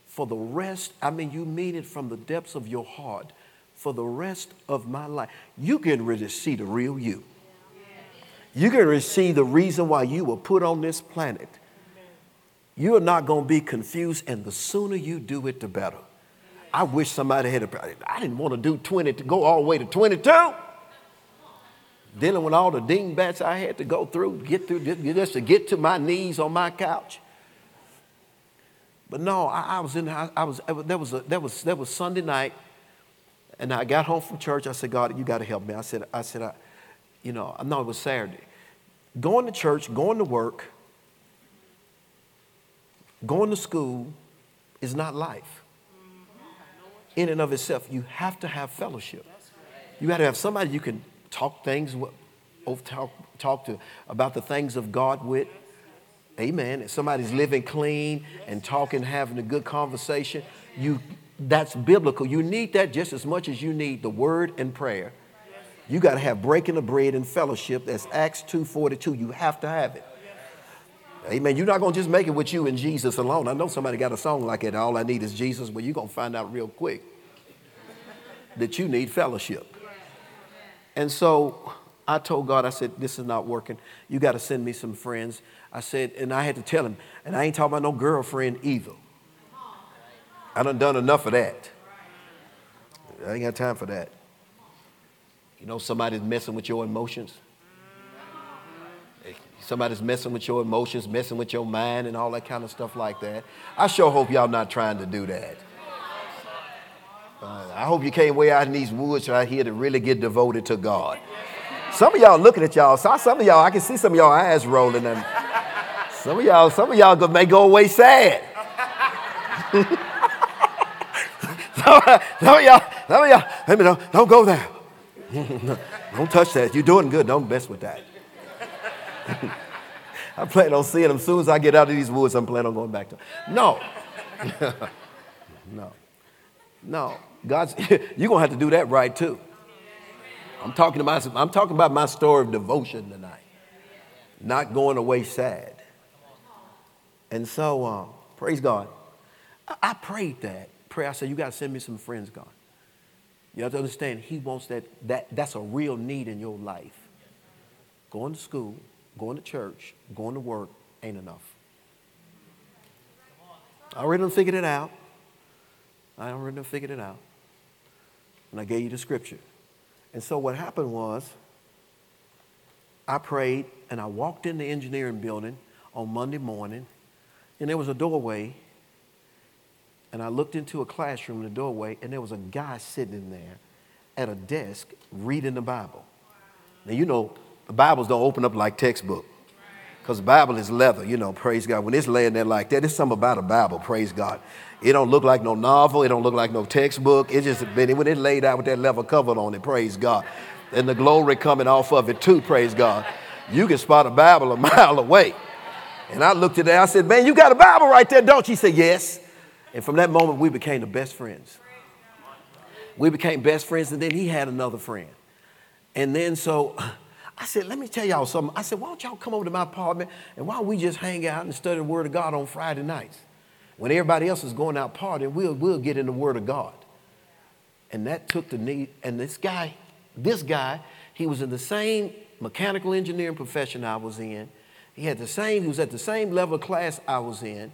for the rest, I mean, you mean it from the depths of your heart, for the rest of my life, you can really see the real you. You're going to see the reason why you were put on this planet. You're not going to be confused, and the sooner you do it, the better. I wish somebody had a. I didn't want to do 20 to go all the way to 22 dealing with all the dingbats I had to go through, get through just to get to my knees on my couch. But no, I, I was in. I, was. There was. There was. There was Sunday night, and I got home from church. I said, God, you got to help me. I said. I said. I, you know, no, it was Saturday. Going to church, going to work, going to school is not life. In and of itself, you have to have fellowship. You got to have somebody you can talk things, talk, talk to about the things of God with. Amen. If somebody's living clean and talking, having a good conversation, you that's biblical. You need that just as much as you need the word and prayer. You got to have breaking of bread and fellowship. That's Acts 2.42. You have to have it. Amen. You're not going to just make it with you and Jesus alone. I know somebody got a song like that. All I need is Jesus. Well, you're going to find out real quick that you need fellowship. And so I told God, I said, this is not working. You got to send me some friends. I said, and I had to tell him, and I ain't talking about no girlfriend either. I done done enough of that. I ain't got time for that. You know, somebody's messing with your emotions. Somebody's messing with your emotions, messing with your mind, and all that kind of stuff like that. I sure hope y'all not trying to do that. Uh, I hope you came way out in these woods right here to really get devoted to God. Some of y'all looking at y'all. Some of y'all, I can see some of y'all eyes rolling, and some of y'all, some of y'all may go away sad. some, of y'all, some of y'all, let me know, don't go there. don't touch that. You're doing good. Don't mess with that. I plan on seeing them as soon as I get out of these woods. I'm planning on going back to. No, no, no. God's, you're going to have to do that right too. I'm talking, about, I'm talking about my story of devotion tonight, not going away sad. And so, uh, praise God. I, I prayed that prayer. I said, You got to send me some friends, God. You have to understand, He wants that, that. That's a real need in your life. Going to school, going to church, going to work ain't enough. I already figured it out. I already figured it out and I gave you the scripture. And so what happened was, I prayed and I walked in the engineering building on Monday morning, and there was a doorway. And I looked into a classroom in the doorway, and there was a guy sitting in there at a desk reading the Bible. Now, you know, the Bibles don't open up like textbook because the Bible is leather, you know, praise God. When it's laying there like that, it's something about a Bible, praise God. It don't look like no novel. It don't look like no textbook. It just been when it laid out with that leather cover on it. Praise God, and the glory coming off of it too. Praise God. You can spot a Bible a mile away. And I looked at her, I said, Man, you got a Bible right there, don't you? He said, Yes. And from that moment, we became the best friends. We became best friends, and then he had another friend. And then so I said, Let me tell y'all something. I said, Why don't y'all come over to my apartment and why don't we just hang out and study the Word of God on Friday nights? When everybody else is going out partying, we'll, we'll get in the Word of God. And that took the need. And this guy, this guy, he was in the same mechanical engineering profession I was in. He had the same, he was at the same level of class I was in.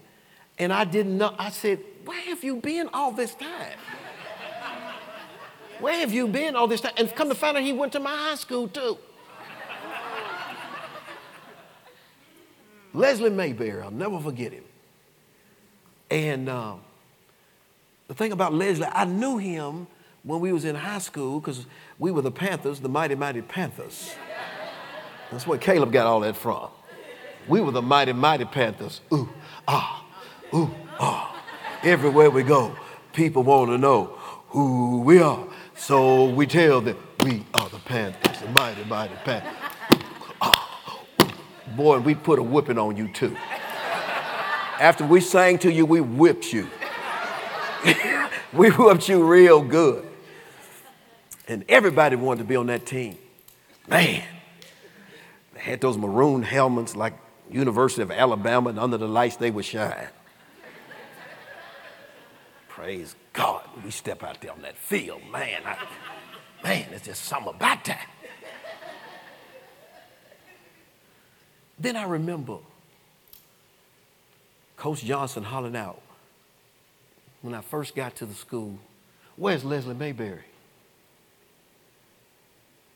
And I didn't know, I said, Where have you been all this time? Where have you been all this time? And come to find out, he went to my high school too. Leslie Mayberry, I'll never forget him. And um, the thing about Leslie, I knew him when we was in high school because we were the Panthers, the mighty, mighty Panthers. That's where Caleb got all that from. We were the mighty, mighty Panthers. Ooh, ah, ooh, ah. Everywhere we go, people want to know who we are. So we tell them we are the Panthers, the mighty, mighty Panthers. Boy, we put a whipping on you too. After we sang to you, we whipped you. we whipped you real good. And everybody wanted to be on that team. Man, they had those maroon helmets like University of Alabama, and under the lights they would shine. Praise God. We step out there on that field, man. I, man, it's just something about that. Then I remember Coach Johnson hollering out when I first got to the school, Where's Leslie Mayberry?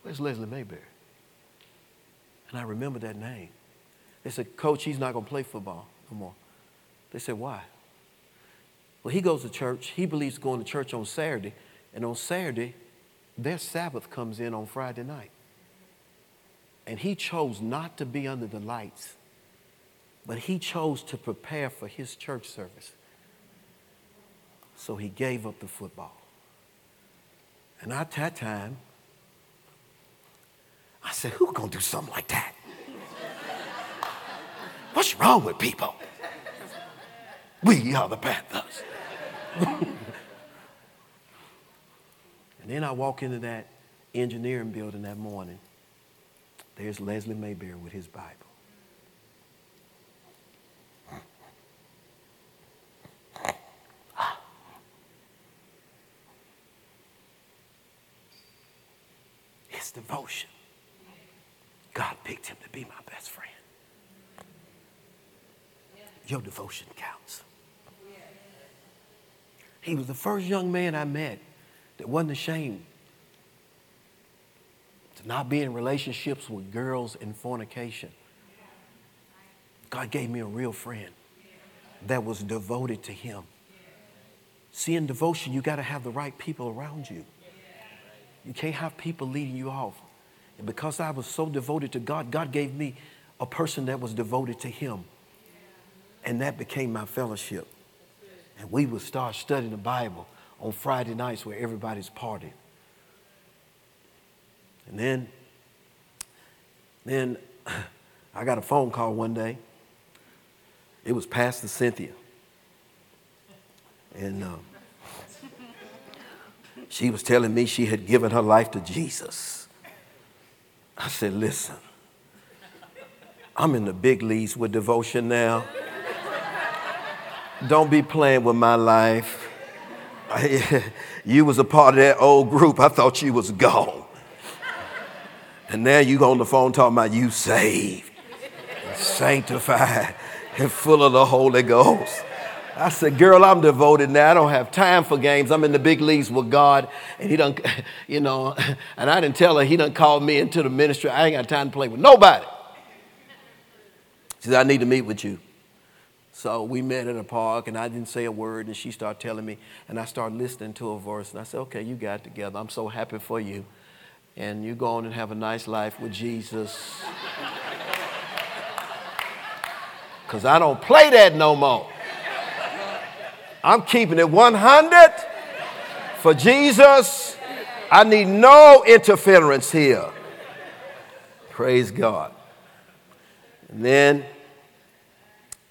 Where's Leslie Mayberry? And I remember that name. They said, Coach, he's not going to play football no more. They said, Why? Well, he goes to church. He believes going to church on Saturday. And on Saturday, their Sabbath comes in on Friday night. And he chose not to be under the lights, but he chose to prepare for his church service. So he gave up the football. And at that time, I said, who gonna do something like that? What's wrong with people? We are the Panthers. and then I walk into that engineering building that morning. There's Leslie Mayberry with his Bible. Ah. His devotion. God picked him to be my best friend. Your devotion counts. He was the first young man I met that wasn't ashamed not be in relationships with girls in fornication. God gave me a real friend that was devoted to Him. See, in devotion, you got to have the right people around you. You can't have people leading you off. And because I was so devoted to God, God gave me a person that was devoted to Him. And that became my fellowship. And we would start studying the Bible on Friday nights where everybody's partying. And then, then I got a phone call one day. It was Pastor Cynthia. And um, she was telling me she had given her life to Jesus. I said, listen, I'm in the big leagues with devotion now. Don't be playing with my life. you was a part of that old group. I thought you was gone. And now you go on the phone talking about you saved, sanctified, and full of the Holy Ghost. I said, girl, I'm devoted now. I don't have time for games. I'm in the big leagues with God. And he done, you know, and I didn't tell her he done called me into the ministry. I ain't got time to play with nobody. She said, I need to meet with you. So we met at a park, and I didn't say a word, and she started telling me, and I started listening to her voice, and I said, okay, you got together. I'm so happy for you. And you go on and have a nice life with Jesus. Because I don't play that no more. I'm keeping it 100 for Jesus. I need no interference here. Praise God. And then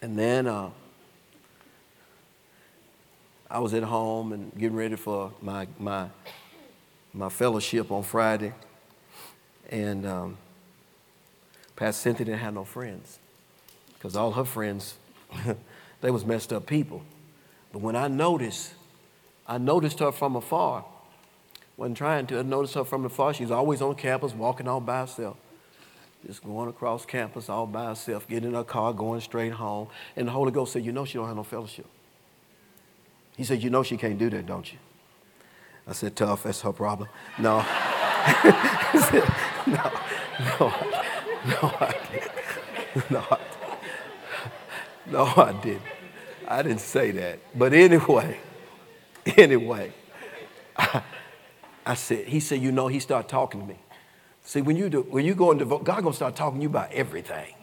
And then uh, I was at home and getting ready for my, my, my fellowship on Friday. And um, Pastor Cynthia didn't have no friends because all her friends, they was messed up people. But when I noticed, I noticed her from afar. Wasn't trying to. I noticed her from afar. She's always on campus, walking all by herself. Just going across campus all by herself, getting in her car, going straight home. And the Holy Ghost said, You know she don't have no fellowship. He said, You know she can't do that, don't you? I said, Tough, that's her problem. No. said, no, no, no, I didn't. No, I didn't. No, I didn't. I didn't say that. But anyway, anyway, I, I said, he said, you know, he started talking to me. See, when you do, when you go into, devote, God gonna start talking to you about everything.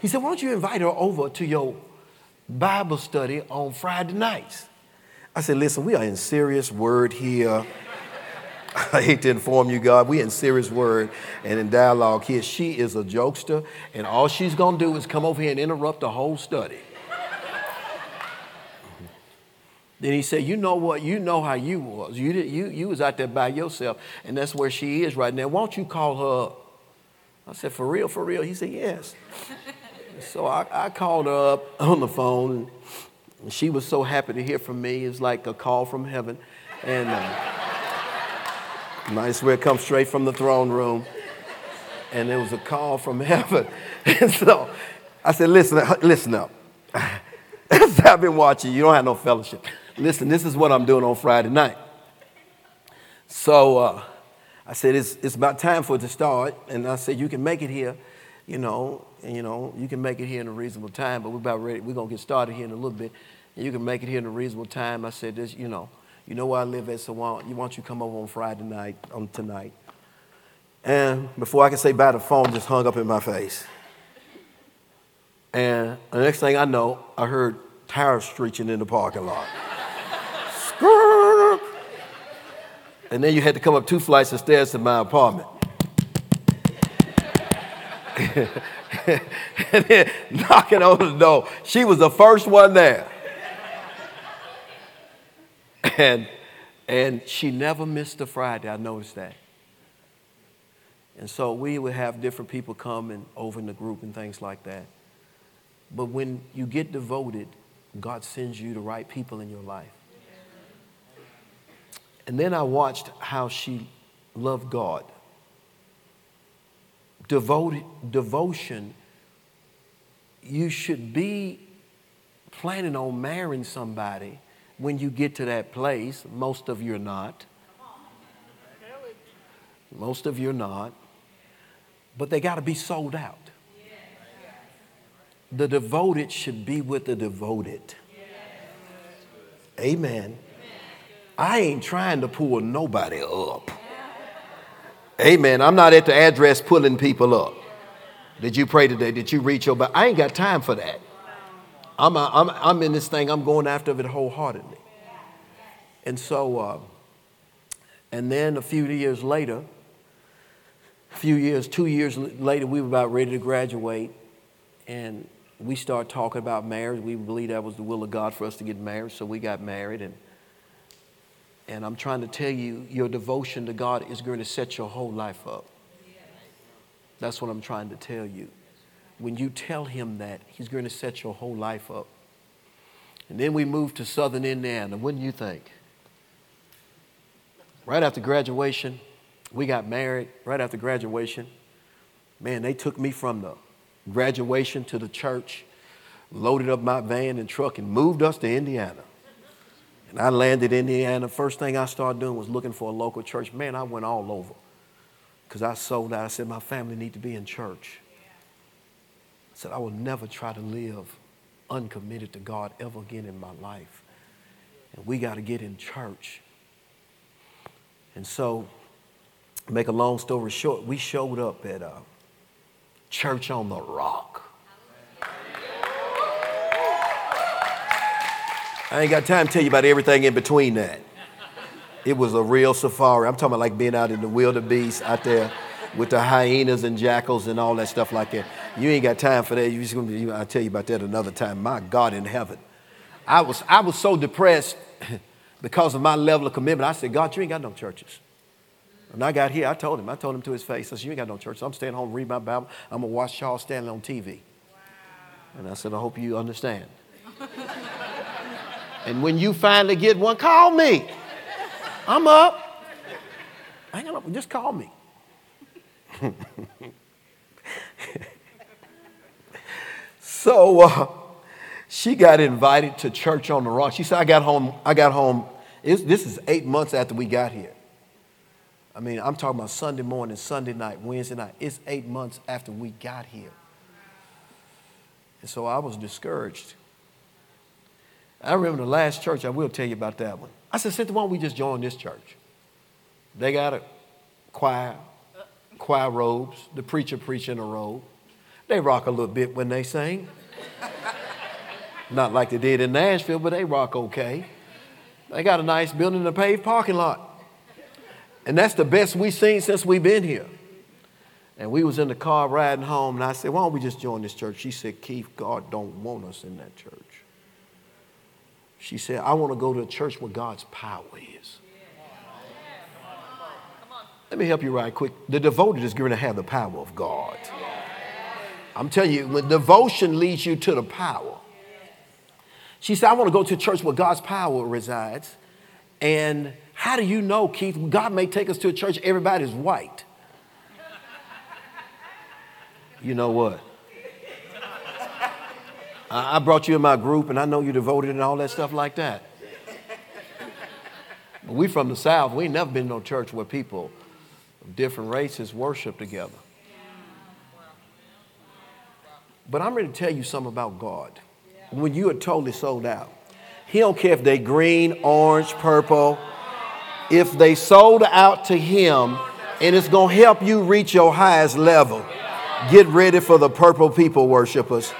He said, why don't you invite her over to your Bible study on Friday nights? I said, listen, we are in serious word here. I hate to inform you, God, we in serious word and in dialogue here. She is a jokester, and all she's gonna do is come over here and interrupt the whole study. Then he said, You know what? You know how you was. You, did, you, you was out there by yourself, and that's where she is right now. Why don't you call her up? I said, For real, for real? He said, Yes. so I, I, called her up on the phone, she was so happy to hear from me. It was like a call from heaven. And uh, might as well come straight from the throne room. And it was a call from heaven. And so I said, Listen, listen up. I've been watching. You don't have no fellowship listen, this is what I'm doing on Friday night. So uh, I said, it's, it's about time for it to start. And I said, you can make it here, you know, and, you know, you can make it here in a reasonable time, but we're about ready. We're going to get started here in a little bit. And you can make it here in a reasonable time. I said, this, you know, you know where I live at, so why don't, you, why don't you come over on Friday night, on tonight? And before I could say bye, the phone just hung up in my face. And the next thing I know, I heard tires screeching in the parking lot. And then you had to come up two flights of stairs to my apartment. And then knocking on the door. She was the first one there. And, and she never missed a Friday. I noticed that. And so we would have different people come and over in the group and things like that. But when you get devoted, God sends you the right people in your life. And then I watched how she loved God. Devoted, devotion, you should be planning on marrying somebody when you get to that place. Most of you are not. Most of you are not. But they got to be sold out. The devoted should be with the devoted. Amen. I ain't trying to pull nobody up. Amen. I'm not at the address pulling people up. Did you pray today? Did you reach your back? I ain't got time for that. I'm, I'm, I'm in this thing, I'm going after it wholeheartedly. And so, uh, and then a few years later, a few years, two years later, we were about ready to graduate, and we started talking about marriage. We believed that was the will of God for us to get married, so we got married. And and I'm trying to tell you, your devotion to God is going to set your whole life up. That's what I'm trying to tell you. When you tell Him that, He's going to set your whole life up. And then we moved to southern Indiana. Wouldn't you think? Right after graduation, we got married. Right after graduation, man, they took me from the graduation to the church, loaded up my van and truck, and moved us to Indiana. And I landed in Indiana. First thing I started doing was looking for a local church. Man, I went all over because I sold out. I said, my family need to be in church. I said, I will never try to live uncommitted to God ever again in my life. And we got to get in church. And so, make a long story short, we showed up at a church on the rock. I ain't got time to tell you about everything in between that. It was a real safari. I'm talking about like being out in the wildebeest out there with the hyenas and jackals and all that stuff like that. You ain't got time for that. You just gonna be, I'll tell you about that another time. My God in heaven. I was, I was so depressed because of my level of commitment. I said, God, you ain't got no churches. When I got here, I told him, I told him to his face, I said, You ain't got no church. I'm staying home, read my Bible. I'm going to watch Charles Stanley on TV. Wow. And I said, I hope you understand. And when you finally get one, call me. I'm up. Hang gonna, just call me. so uh, she got invited to church on the rock. She said, I got home, I got home. this is eight months after we got here. I mean, I'm talking about Sunday morning, Sunday night, Wednesday night. It's eight months after we got here. And so I was discouraged. I remember the last church, I will tell you about that one. I said, Cynthia, why don't we just join this church? They got a choir, choir robes, the preacher preaching a robe. They rock a little bit when they sing. Not like they did in Nashville, but they rock okay. They got a nice building and a paved parking lot. And that's the best we've seen since we've been here. And we was in the car riding home, and I said, why don't we just join this church? She said, Keith, God don't want us in that church. She said, I want to go to a church where God's power is. Let me help you right quick. The devoted is going to have the power of God. I'm telling you, when devotion leads you to the power. She said, I want to go to a church where God's power resides. And how do you know, Keith? God may take us to a church, everybody's white. You know what? I brought you in my group and I know you're devoted and all that stuff like that. But we from the South, we ain't never been to no church where people of different races worship together. But I'm ready to tell you something about God. When you are totally sold out, He don't care if they green, orange, purple, if they sold out to Him and it's going to help you reach your highest level, get ready for the purple people worshipers.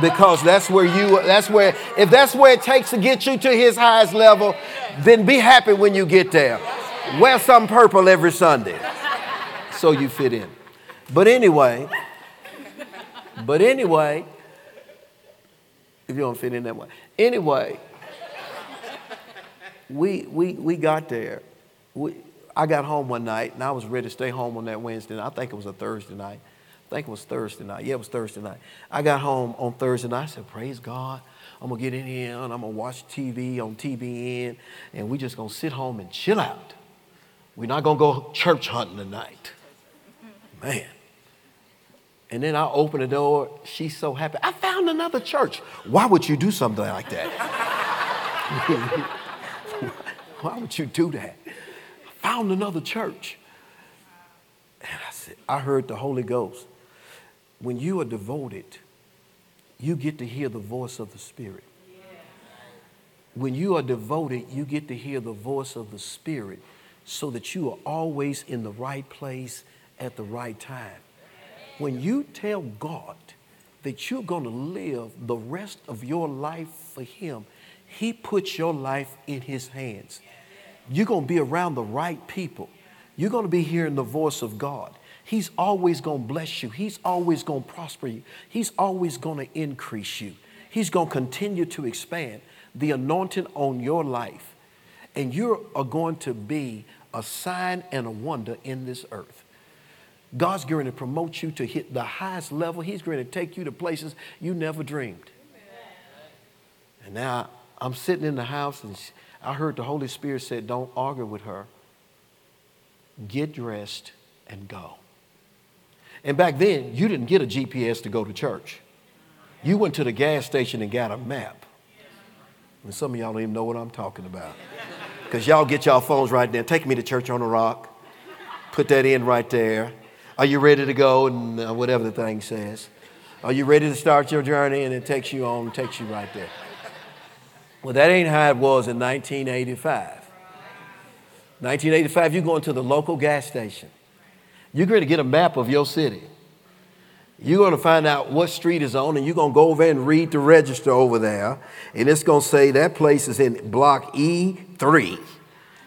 Because that's where you, that's where, if that's where it takes to get you to His highest level, then be happy when you get there. Wear some purple every Sunday so you fit in. But anyway, but anyway, if you don't fit in that way. Anyway, we, we, we got there. We, I got home one night and I was ready to stay home on that Wednesday night. I think it was a Thursday night. I think it was Thursday night. Yeah, it was Thursday night. I got home on Thursday night. I said, Praise God. I'm going to get in here and I'm going to watch TV on TBN and we're just going to sit home and chill out. We're not going to go church hunting tonight. Man. And then I open the door. She's so happy. I found another church. Why would you do something like that? Why would you do that? I found another church. And I said, I heard the Holy Ghost. When you are devoted, you get to hear the voice of the Spirit. When you are devoted, you get to hear the voice of the Spirit so that you are always in the right place at the right time. When you tell God that you're going to live the rest of your life for Him, he puts your life in His hands. You're going to be around the right people. You're going to be hearing the voice of God. He's always going to bless you. He's always going to prosper you. He's always going to increase you. He's going to continue to expand the anointing on your life. And you are going to be a sign and a wonder in this earth. God's going to promote you to hit the highest level. He's going to take you to places you never dreamed. And now I'm sitting in the house and I heard the Holy Spirit said, Don't argue with her. Get dressed and go. And back then, you didn't get a GPS to go to church. You went to the gas station and got a map. And some of y'all don't even know what I'm talking about. Because y'all get y'all phones right there. Take me to church on the rock. Put that in right there. Are you ready to go? And uh, whatever the thing says. Are you ready to start your journey? And it takes you on, takes you right there. Well, that ain't how it was in 1985. 1985, you go into the local gas station. You're going to get a map of your city. You're going to find out what street is on, and you're going to go over and read the register over there. And it's going to say that place is in block E3.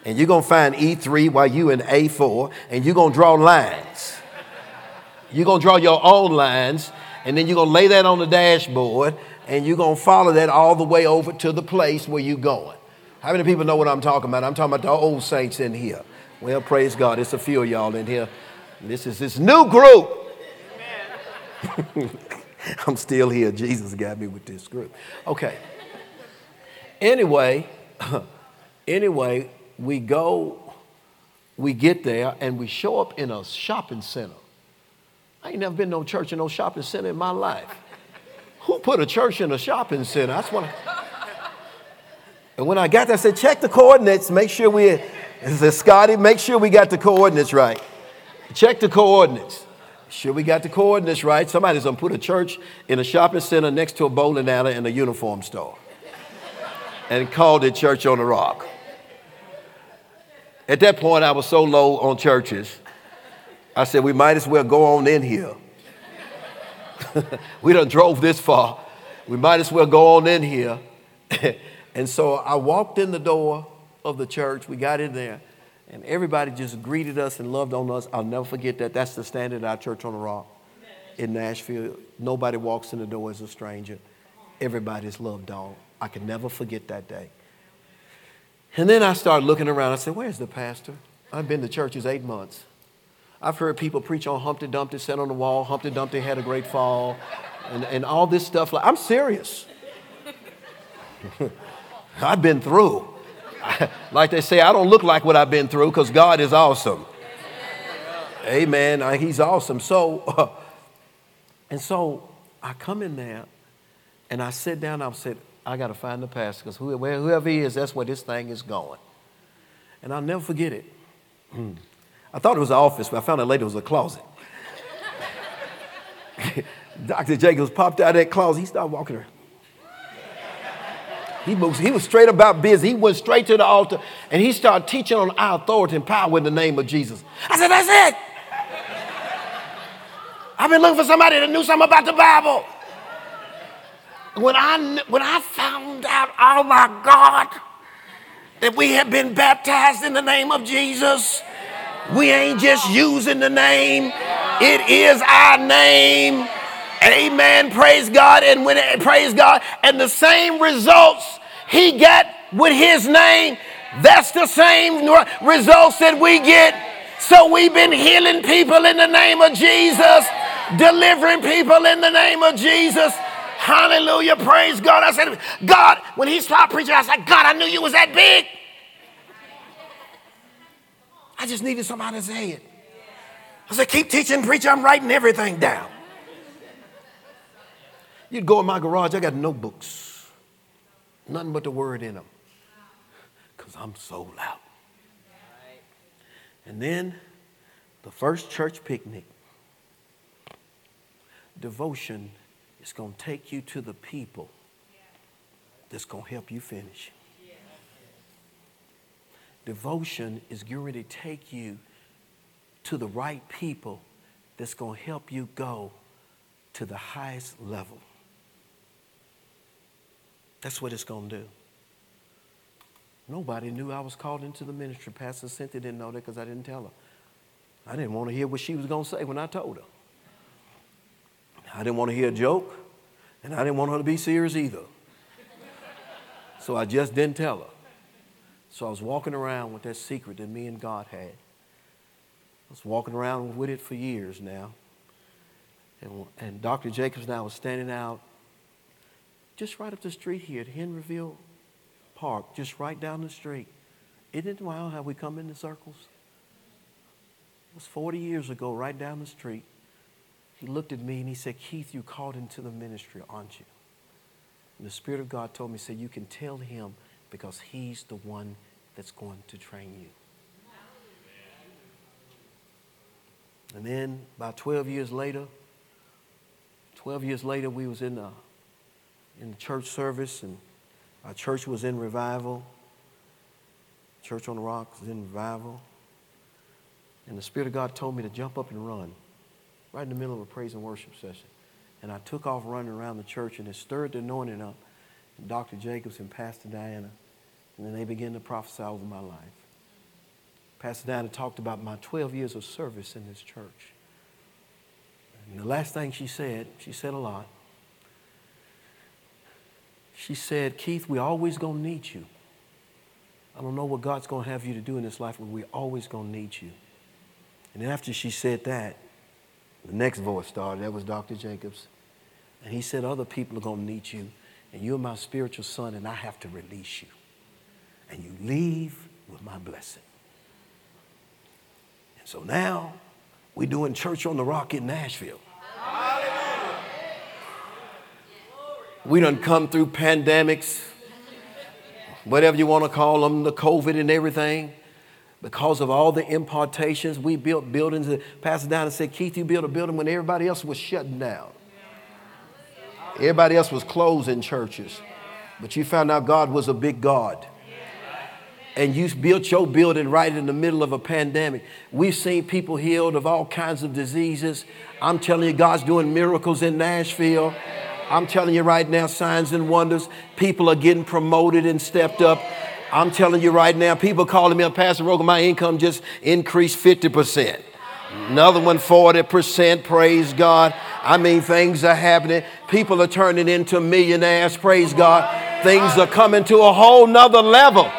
And you're going to find E3 while you're in A4, and you're going to draw lines. You're going to draw your own lines, and then you're going to lay that on the dashboard, and you're going to follow that all the way over to the place where you're going. How many people know what I'm talking about? I'm talking about the old saints in here. Well, praise God. It's a few of y'all in here. This is this new group. I'm still here. Jesus got me with this group. Okay. Anyway, anyway, we go, we get there, and we show up in a shopping center. I ain't never been no church in no shopping center in my life. Who put a church in a shopping center? That's what. I, and when I got there, I said, check the coordinates, make sure we. I said, Scotty, make sure we got the coordinates right. Check the coordinates. Sure, we got the coordinates right. Somebody's gonna put a church in a shopping center next to a bowling alley and a uniform store, and called it Church on the Rock. At that point, I was so low on churches I said, we might as well go on in here. we done drove this far. We might as well go on in here. and so I walked in the door of the church. We got in there, and everybody just greeted us and loved on us. I'll never forget that. That's the standard of our church on the rock in Nashville. Nobody walks in the door as a stranger. Everybody's loved on. I can never forget that day. And then I started looking around. I said, Where's the pastor? I've been to churches eight months. I've heard people preach on Humpty Dumpty, sat on the wall, Humpty Dumpty had a great fall, and, and all this stuff. Like, I'm serious. I've been through. like they say, I don't look like what I've been through because God is awesome. Amen. He's awesome. So, uh, and so I come in there and I sit down. I said, I got to find the pastor because whoever he is, that's where this thing is going. And I'll never forget it. Hmm. I thought it was an office, but I found out later it was a closet. Dr. Jacobs popped out of that closet. He started walking around. He, moves, he was straight about business. He went straight to the altar and he started teaching on our authority and power in the name of Jesus. I said, That's it. I've been looking for somebody that knew something about the Bible. When I, when I found out, oh my God, that we have been baptized in the name of Jesus, we ain't just using the name, it is our name. Amen. Praise God. And when it, praise God, and the same results he got with his name, that's the same results that we get. So we've been healing people in the name of Jesus, delivering people in the name of Jesus. Hallelujah. Praise God. I said, God, when he started preaching, I said, God, I knew you was that big. I just needed somebody to say it. I said, keep teaching, preach. I'm writing everything down. You'd go in my garage, I got notebooks, nothing but the word in them, because I'm so loud. And then the first church picnic, devotion is going to take you to the people that's going to help you finish devotion is going to take you to the right people that's going to help you go to the highest level. That's what it's going to do. Nobody knew I was called into the ministry. Pastor Cynthia didn't know that because I didn't tell her. I didn't want to hear what she was going to say when I told her. I didn't want to hear a joke, and I didn't want her to be serious either. So I just didn't tell her. So I was walking around with that secret that me and God had. I was walking around with it for years now. And, and Dr. Jacobs and I was standing out just right up the street here at Henryville Park, just right down the street. Isn't it wild how we come in the circles? It was 40 years ago, right down the street. He looked at me and he said, Keith, you called into the ministry, aren't you? And the Spirit of God told me, said, You can tell him because He's the one that's going to train you. And then about 12 years later, 12 years later, we was in the, in the church service, and our church was in revival. Church on the Rock was in revival. And the Spirit of God told me to jump up and run right in the middle of a praise and worship session. And I took off running around the church, and it stirred the anointing up. And Dr. Jacobs and Pastor Diana and then they began to prophesy over my life. Pastor Diana talked about my 12 years of service in this church. And the last thing she said, she said a lot. She said, Keith, we always gonna need you. I don't know what God's gonna have you to do in this life, but we always gonna need you. And after she said that, the next voice started. That was Dr. Jacobs. And he said, Other people are gonna need you, and you're my spiritual son, and I have to release you. And you leave with my blessing. And so now we're doing church on the rock in Nashville. We done come through pandemics, whatever you want to call them, the COVID and everything. Because of all the impartations, we built buildings. Pastor down and said, Keith, you built a building when everybody else was shutting down. Everybody else was closing churches. But you found out God was a big God and you built your building right in the middle of a pandemic. We've seen people healed of all kinds of diseases. I'm telling you, God's doing miracles in Nashville. I'm telling you right now, signs and wonders. People are getting promoted and stepped up. I'm telling you right now, people calling me, up, Pastor Rogan, my income just increased 50%. Another one 40%, praise God. I mean, things are happening. People are turning into millionaires, praise God. Things are coming to a whole nother level.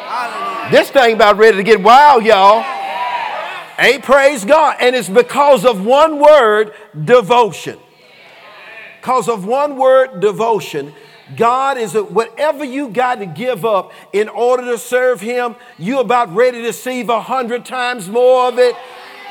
This thing about ready to get wild, y'all. Ain't praise God. And it's because of one word, devotion. Because of one word, devotion. God is a, whatever you got to give up in order to serve Him, you about ready to receive a hundred times more of it.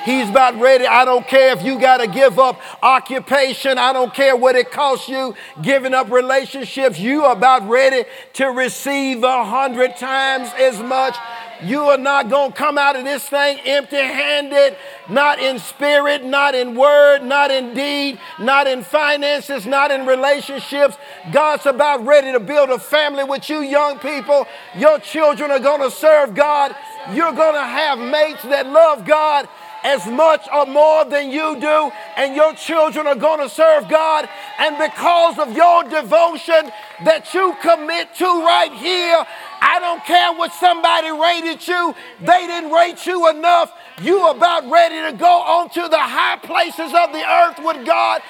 He's about ready. I don't care if you got to give up occupation. I don't care what it costs you giving up relationships. You are about ready to receive a hundred times as much. You are not going to come out of this thing empty handed, not in spirit, not in word, not in deed, not in finances, not in relationships. God's about ready to build a family with you, young people. Your children are going to serve God. You're going to have mates that love God as much or more than you do, and your children are going to serve God. And because of your devotion that you commit to right here, I don't care what somebody rated you, they didn't rate you enough. You about ready to go onto the high places of the earth with God.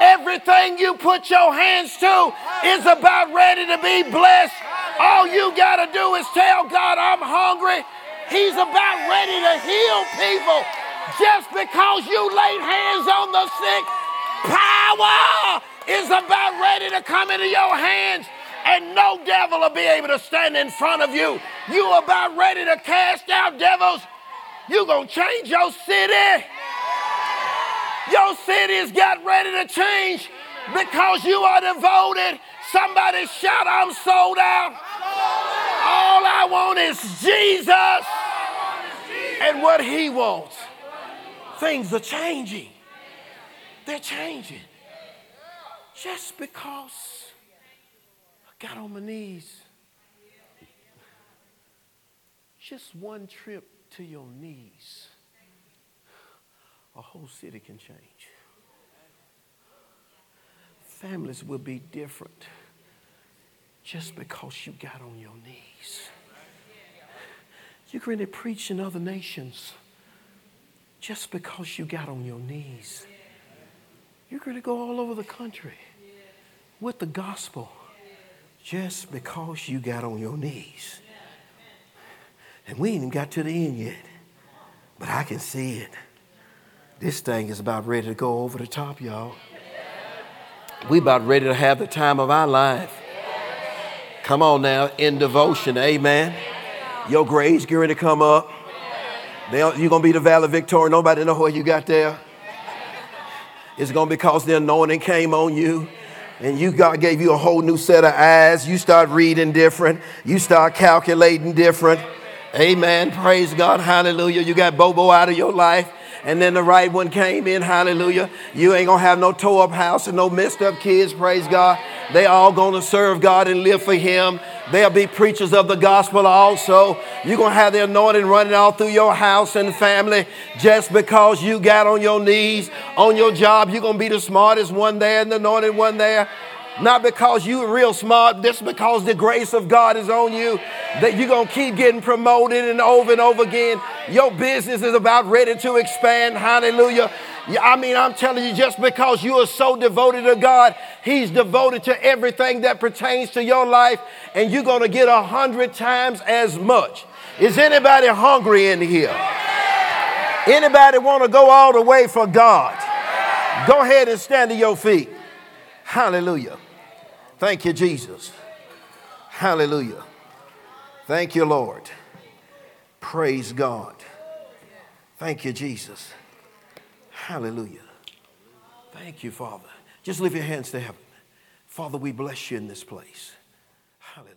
Everything you put your hands to is about ready to be blessed. All you got to do is tell God, I'm hungry. He's about ready to heal people. Just because you laid hands on the sick, power is about ready to come into your hands and no devil will be able to stand in front of you. You about ready to cast out devils. You gonna change your city. Your city's got ready to change because you are devoted. Somebody shout, I'm sold out. All I want is Jesus and what he wants things are changing. They're changing. Just because I got on my knees. Just one trip to your knees, a whole city can change. Families will be different just because you got on your knees. You're to preach in other nations just because you got on your knees. You're going to go all over the country with the gospel just because you got on your knees. And we ain't even got to the end yet, but I can see it. This thing is about ready to go over the top, y'all. We about ready to have the time of our life. Come on now, in devotion, amen. Your grade's gearing to come up. You're going to be the valedictorian. Nobody know what you got there. It's going to be because the anointing came on you. And you God gave you a whole new set of eyes. You start reading different. You start calculating different. Amen. Praise God. Hallelujah. You got Bobo out of your life. And then the right one came in. Hallelujah. You ain't going to have no toe up house and no messed up kids. Praise God. They all going to serve God and live for Him. They'll be preachers of the gospel also. You're going to have the anointing running all through your house and family just because you got on your knees on your job. You're going to be the smartest one there and the anointed one there. Not because you real smart, just because the grace of God is on you, that you're going to keep getting promoted and over and over again. Your business is about ready to expand. Hallelujah. I mean, I'm telling you, just because you are so devoted to God, He's devoted to everything that pertains to your life, and you're going to get a hundred times as much. Is anybody hungry in here? Anybody want to go all the way for God? Go ahead and stand to your feet. Hallelujah. Thank you, Jesus. Hallelujah. Thank you, Lord. Praise God. Thank you, Jesus. Hallelujah. Thank you, Father. Just lift your hands to heaven. Father, we bless you in this place. Hallelujah.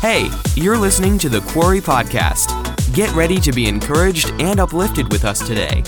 Hey, you're listening to the Quarry Podcast. Get ready to be encouraged and uplifted with us today.